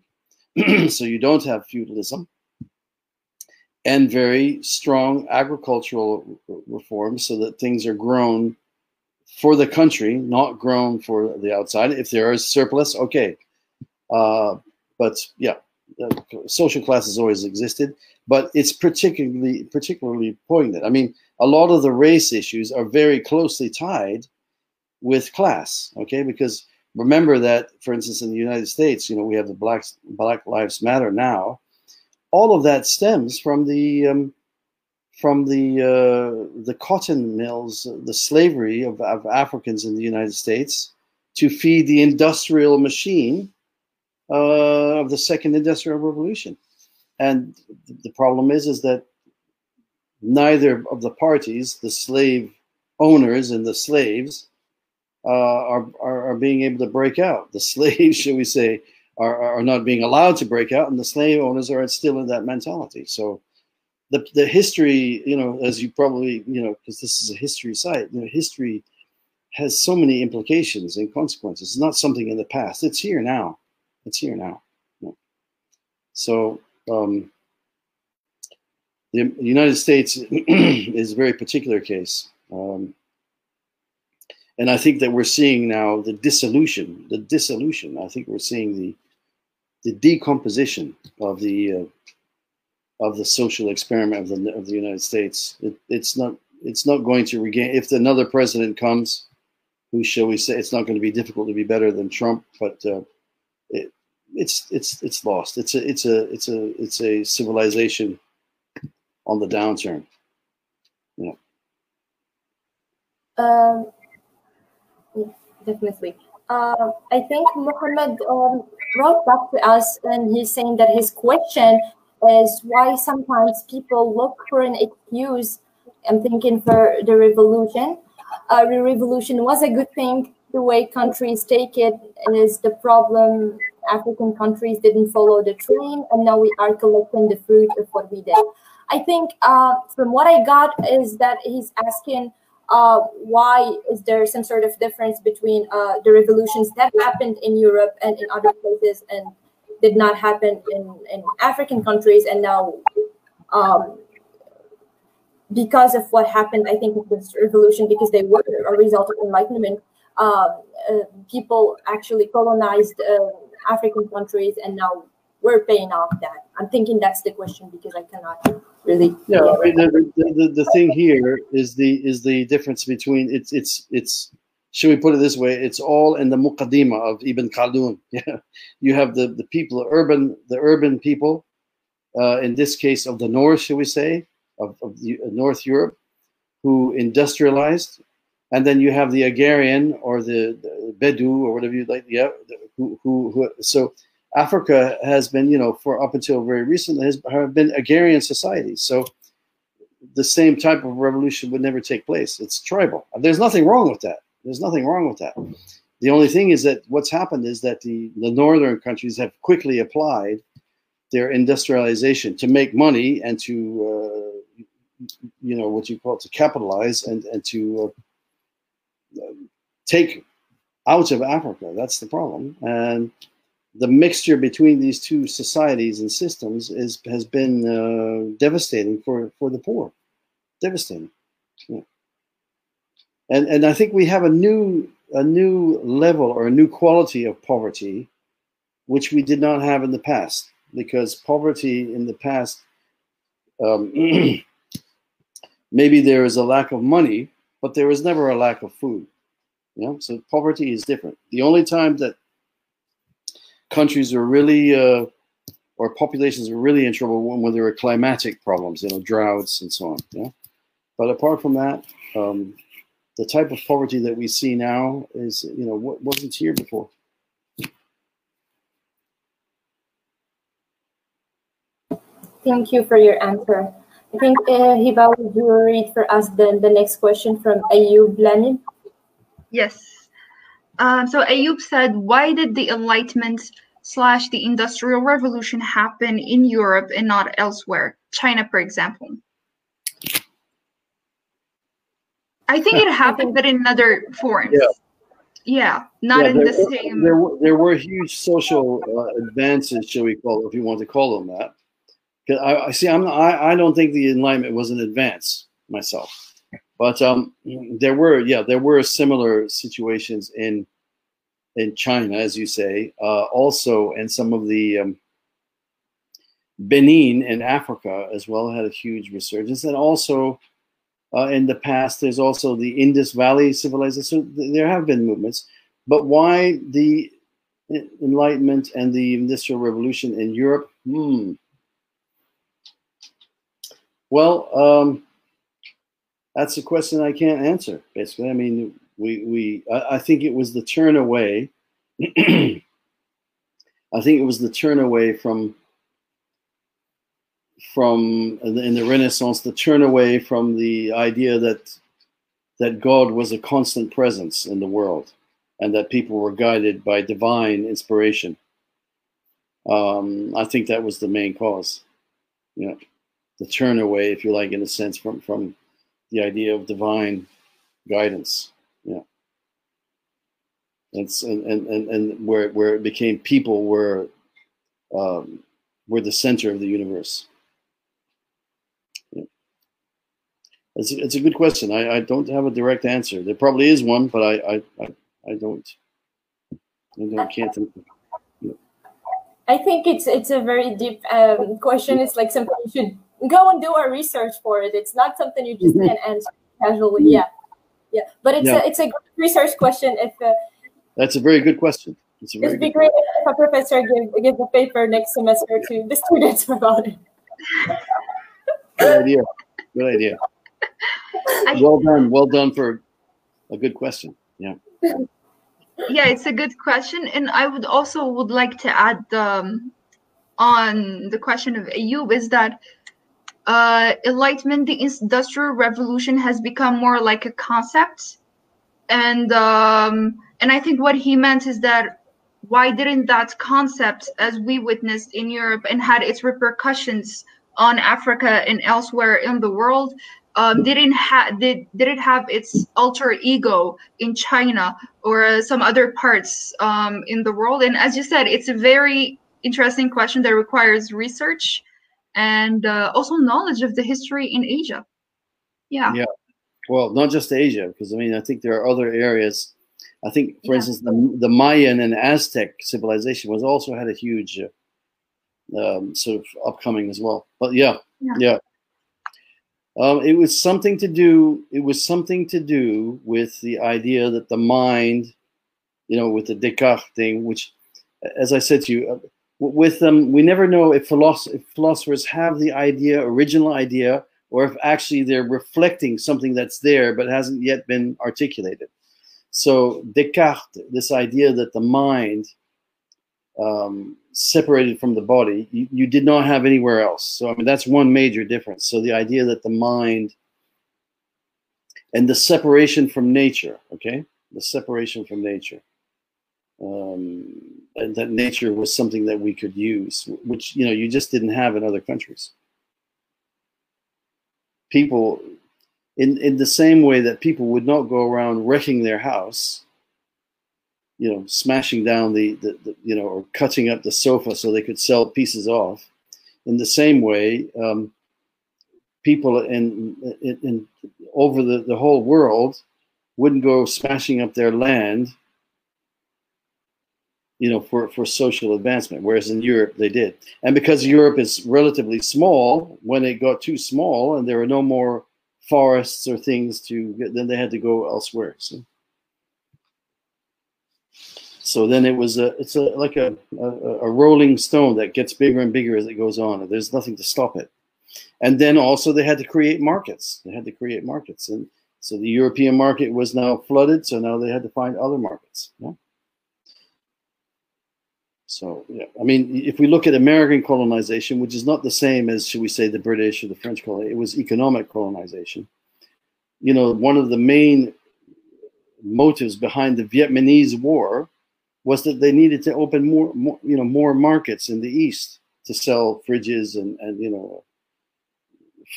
so you don't have feudalism and very strong agricultural reforms so that things are grown for the country, not grown for the outside. If there is surplus, okay. Uh, but yeah, social class has always existed, but it's particularly particularly poignant. I mean, a lot of the race issues are very closely tied with class. Okay, because remember that, for instance, in the United States, you know, we have the Black Black Lives Matter now. All of that stems from the um, from the uh, the cotton mills, the slavery of, of Africans in the United States to feed the industrial machine uh, of the second industrial revolution. And the problem is, is that neither of the parties, the slave owners and the slaves, uh, are, are, are being able to break out. The slaves, should we say, are, are not being allowed to break out, and the slave owners are still in that mentality. So, the the history, you know, as you probably you know, because this is a history site, you know, history has so many implications and consequences. It's not something in the past. It's here now. It's here now. So. Um, the United States is a very particular case. Um, and I think that we're seeing now the dissolution, the dissolution. I think we're seeing the the decomposition of the uh, of the social experiment of the of the United States. It, it's not it's not going to regain. If another president comes, who shall we say? It's not going to be difficult to be better than Trump, but uh, it's it's it's lost. It's a it's a it's a it's a civilization on the downturn. Yeah.
Um, definitely. Uh, I think Muhammad um, wrote back to us and he's saying that his question is why sometimes people look for an excuse. I'm thinking for the revolution. Uh, the revolution was a good thing. The way countries take it is the problem. African countries didn't follow the train, and now we are collecting the fruit of what we did. I think uh, from what I got is that he's asking uh, why is there some sort of difference between uh, the revolutions that happened in Europe and in other places and did not happen in, in African countries and now um, because of what happened, I think it was revolution because they were a result of enlightenment. Uh, uh people actually colonized uh, African countries and now we're paying off that. I'm thinking that's the question because I cannot really.
Yeah, I mean, the, the, the, the thing here is the is the difference between it's it's it's. Should we put it this way? It's all in the muqaddimah of Ibn Khaldun. Yeah, you have the the people, the urban the urban people, uh, in this case of the north, should we say, of, of the, uh, North Europe, who industrialized, and then you have the agrarian or the, the Bedu or whatever you like. Yeah, who, who, who so Africa has been, you know, for up until very recently, has have been agrarian societies. So the same type of revolution would never take place. It's tribal. There's nothing wrong with that. There's nothing wrong with that. The only thing is that what's happened is that the, the northern countries have quickly applied their industrialization to make money and to, uh, you know, what you call it, to capitalize and, and to uh, take out of Africa. That's the problem. And the mixture between these two societies and systems is has been uh, devastating for for the poor, devastating. Yeah. And and I think we have a new a new level or a new quality of poverty, which we did not have in the past, because poverty in the past um, maybe there is a lack of money, but there was never a lack of food. You know, so poverty is different. The only time that countries are really uh, or populations are really in trouble when, when there are climatic problems, you know, droughts and so on. Yeah, but apart from that, um, the type of poverty that we see now is, you know, what wasn't here before.
Thank you for your answer. I think uh, Hiba, would you read for us the, the next question from Ayub Lamin?
Yes. Um, so Ayub said, why did the Enlightenment slash the Industrial Revolution happen in Europe and not elsewhere? China, for example. I think it happened, but in other forms.
Yeah.
Yeah, not
Yeah,
in the
were-
same.
There were, there were huge social uh, advances, shall we call it, if you want to call them that. 'Cause I, I see. I'm. I, I don't think the Enlightenment was an advance myself, but um, there were. Yeah, there were similar situations in in China, as you say. Uh, also, in some of the um, Benin in Africa as well had a huge resurgence, and also uh, in the past, there's also the Indus Valley civilization. So th- there have been movements, but why the Enlightenment and the Industrial Revolution in Europe? Hmm. Well, um, that's a question I can't answer. Basically, I mean, we we I, I think it was the turn away. I think it was the turn away from from in the, Renaissance, the turn away from the idea that that God was a constant presence in the world, and that people were guided by divine inspiration. Um, I think that was the main cause. You know, the turn away, if you like, in a sense, from from the idea of divine guidance. Yeah. And, and, and, and where where it became people were um, were the center of the universe. Yeah. It's, it's a good question. I, I don't have a direct answer. There probably is one, but I I, I, I don't I don't can't think. of-
I think it's it's a very deep um, question. It's like something you should go and do our research for it. It's not something you just
Mhm.
can answer casually. Yeah, yeah. But it's
Yeah.
a it's a good research question. If uh,
That's a very good question. It's a very
it'd be
good.
great if a professor give give a paper next semester to the students about it.
Good idea. Good idea. Well done. Well done for a good question. Yeah.
yeah it's a good question and i would also would like to add um, on the question of ayub is that enlightenment the industrial revolution has become more like a concept and um, and i think what he meant is that why didn't that concept as we witnessed in europe and had its repercussions on africa and elsewhere in the world um, didn't have did did it have its alter ego in China or uh, some other parts um, in the world? And as you said, it's a very interesting question that requires research and uh, also knowledge of the history in Asia. Yeah.
Yeah. Well, not just Asia, because I mean, I think there are other areas. I think, for
Yeah.
instance, the, the Mayan and Aztec civilization was also had a huge uh, um, sort of upcoming as well. But yeah,
Yeah.
yeah. Um, it was something to do. It was something to do with the idea that the mind, you know, with the Descartes thing, which, as I said to you, uh, with them, we never know if, philosoph- if philosophers have the idea, original idea, or if actually they're reflecting something that's there but hasn't yet been articulated. So Descartes, this idea that the mind um, separated from the body, you, you did not have anywhere else. So I mean that's one major difference. So the idea that the mind and the separation from nature, okay, the separation from nature, um, and that nature was something that we could use, which you know you just didn't have in other countries. People, in in the same way that people would not go around wrecking their house, you know, smashing down the, the, the you know, or cutting up the sofa so they could sell pieces off. In the same way, um, people in, in, in over the, the whole world wouldn't go smashing up their land, you know, for, for social advancement, whereas in Europe they did. And because Europe is relatively small, when it got too small and there were no more forests or things to then they had to go elsewhere. So, so then it was a it's a like a, a, a rolling stone that gets bigger and bigger as it goes on. And there's nothing to stop it. And then also they had to create markets. They had to create markets, and so the European market was now flooded. So now they had to find other markets. Yeah? So yeah, I mean, if we look at American colonization, which is not the same as, should we say, the British or the French colony, it was economic colonization. You know, one of the main motives behind the Vietnamese War was that they needed to open more, more you know, more markets in the East to sell fridges and, and you know,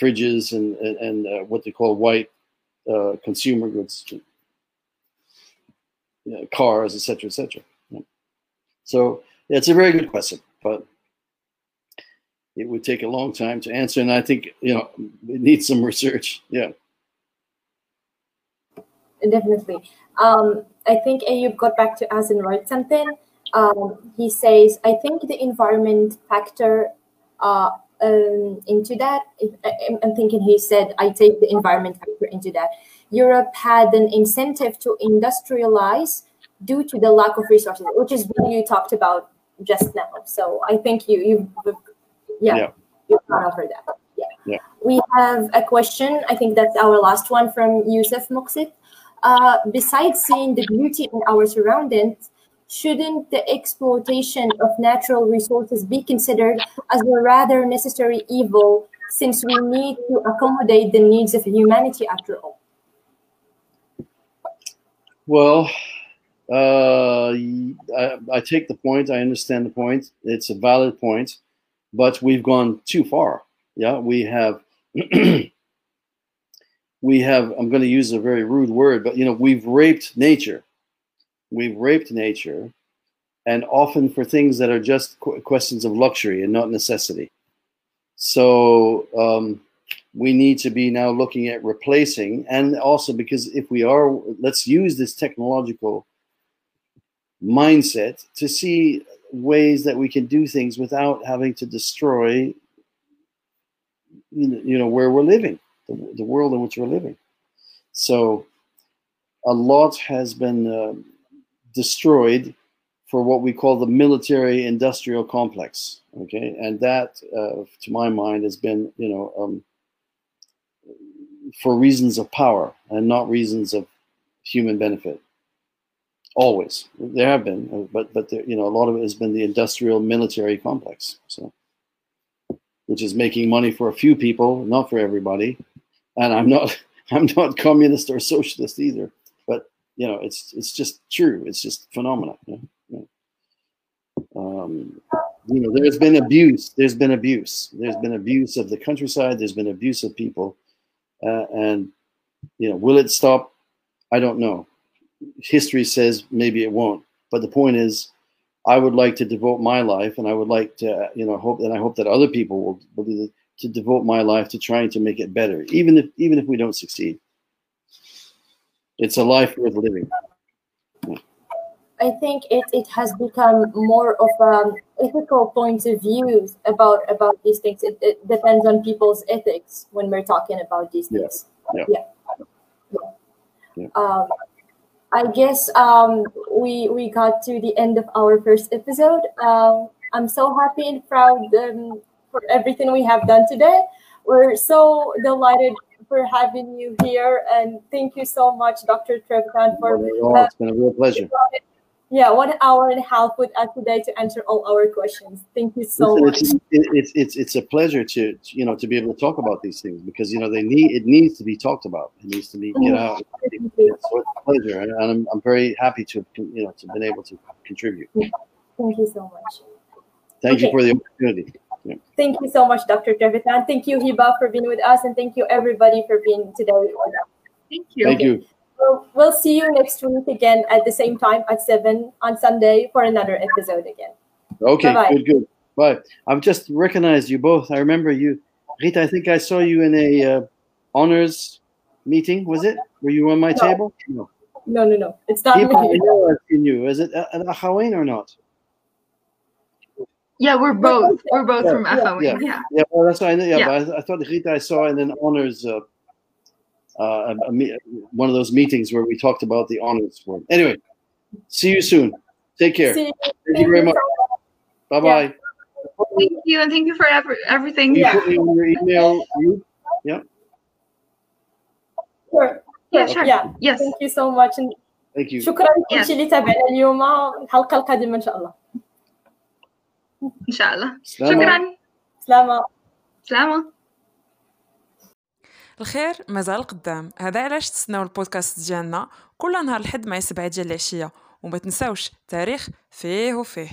fridges and and, and uh, what they call white uh, consumer goods, you know, cars, etc., etc. So it's a very good question, but it would take a long time to answer, and I think you know it needs some research. Yeah,
definitely. Um, I think Ayub got back to us and wrote something. Um, he says, "I think the environment factor uh, um, into that. I'm thinking he said, I take the environment factor into that. Europe had an incentive to industrialize due to the lack of resources, which is what you talked about just now. So I think you you yeah, yeah. you cover that. Yeah. yeah. We have a question. I think that's our last one from Yusuf Muqsit. Uh, besides seeing the beauty in our surroundings, shouldn't the exploitation of natural resources be considered as a rather necessary evil since we need to accommodate the needs of humanity after all?
Well, uh, I, I, take the point. I understand the point. It's a valid point, but we've gone too far. Yeah, we have. we have. I'm going to use a very rude word, but you know, we've raped nature. We've raped nature, and often for things that are just qu questions of luxury and not necessity. So um, we need to be now looking at replacing, and also because if we are, let's use this technological mindset to see ways that we can do things without having to destroy you know where we're living the, the world in which we're living. So a lot has been uh, destroyed for what we call the military industrial complex okay? And that uh, to my mind has been you know um, for reasons of power and not reasons of human benefit always. There have been uh, but but there, you know a lot of it has been the industrial military complex so. Which is making money for a few people not for everybody. And i'm not i'm not communist or socialist either but you know it's it's just true. It's just phenomena yeah? Yeah. Um, you know there's been abuse. There's been abuse. There's been abuse of the countryside. There's been abuse of people. Uh, and you know will it stop? I don't know history says maybe it won't. But the point is, I would like to devote my life, and I would like to, you know, hope, and I hope that other people will, will do to devote my life to trying to make it better, even if even if we don't succeed. It's a life worth living.
I think it, it has become more of an ethical point of view about about these things. It, it depends on people's ethics when we're talking about these things.
Yeah. yeah.
yeah. yeah. Um, I guess um, we we got to the end of our first episode. Um, I'm so happy and proud um, for everything we have done today. We're so delighted for having you here, and thank you so much, Dr. Trevitan, for.
Uh, it's been a real pleasure
yeah, one hour and a half with us today to answer all our questions. Thank you so
it's, much. It's, it's, it's, it's a pleasure to, you know, to be able to talk about these things because, you know, they need, it needs to be talked about. It needs to be, you know, mm-hmm. it's, it's a pleasure. And I'm, I'm very happy to, you know, to been able to contribute.
Thank you so much.
Thank okay. you for the opportunity.
Yeah. Thank you so much, Dr. Trevitan. Thank you, Hiba, for being with us. And thank you, everybody, for being today with us.
Thank you.
Thank you.
We'll, we'll see you next week again at the same time at 7 on Sunday for another episode again.
Okay, Bye-bye. good, good. Bye. I've just recognized you both. I remember you. Rita, I think I saw you in a uh, honors meeting, was it? Were you on my
no.
table?
No. No, no, no. It's not
People, me. I know I've seen you. Is it an Akhawayn or not?
Yeah, we're both. We're both
yeah,
from Akhawayn.
Yeah, yeah. yeah well, that's why I know. Yeah, yeah. but I, I, thought Rita I saw in an honors uh, uh, a, a, one of those meetings where we talked about the honors form. Anyway, see you soon. Take care.
See you.
Thank you very much. Bye bye.
Thank you, and thank you for every, everything.
You
Yeah.
put me on your email. You?
Sure.
Yeah, sure.
Yeah.
Yes.
Thank you so much.
Thank you.
شكرا لكل اللي تابعنا اليوم الحلقه القادمه ان شاء الله
إن شاء الله.
سلامة.
شكرا.
سلامه
سلامة.
الخير مازال قدام. هذا علاش تسناو البودكاست ديالنا؟ كل نهار الحد مع سبعة ديال العشية وما تنساوش تاريخ فيه وفيه.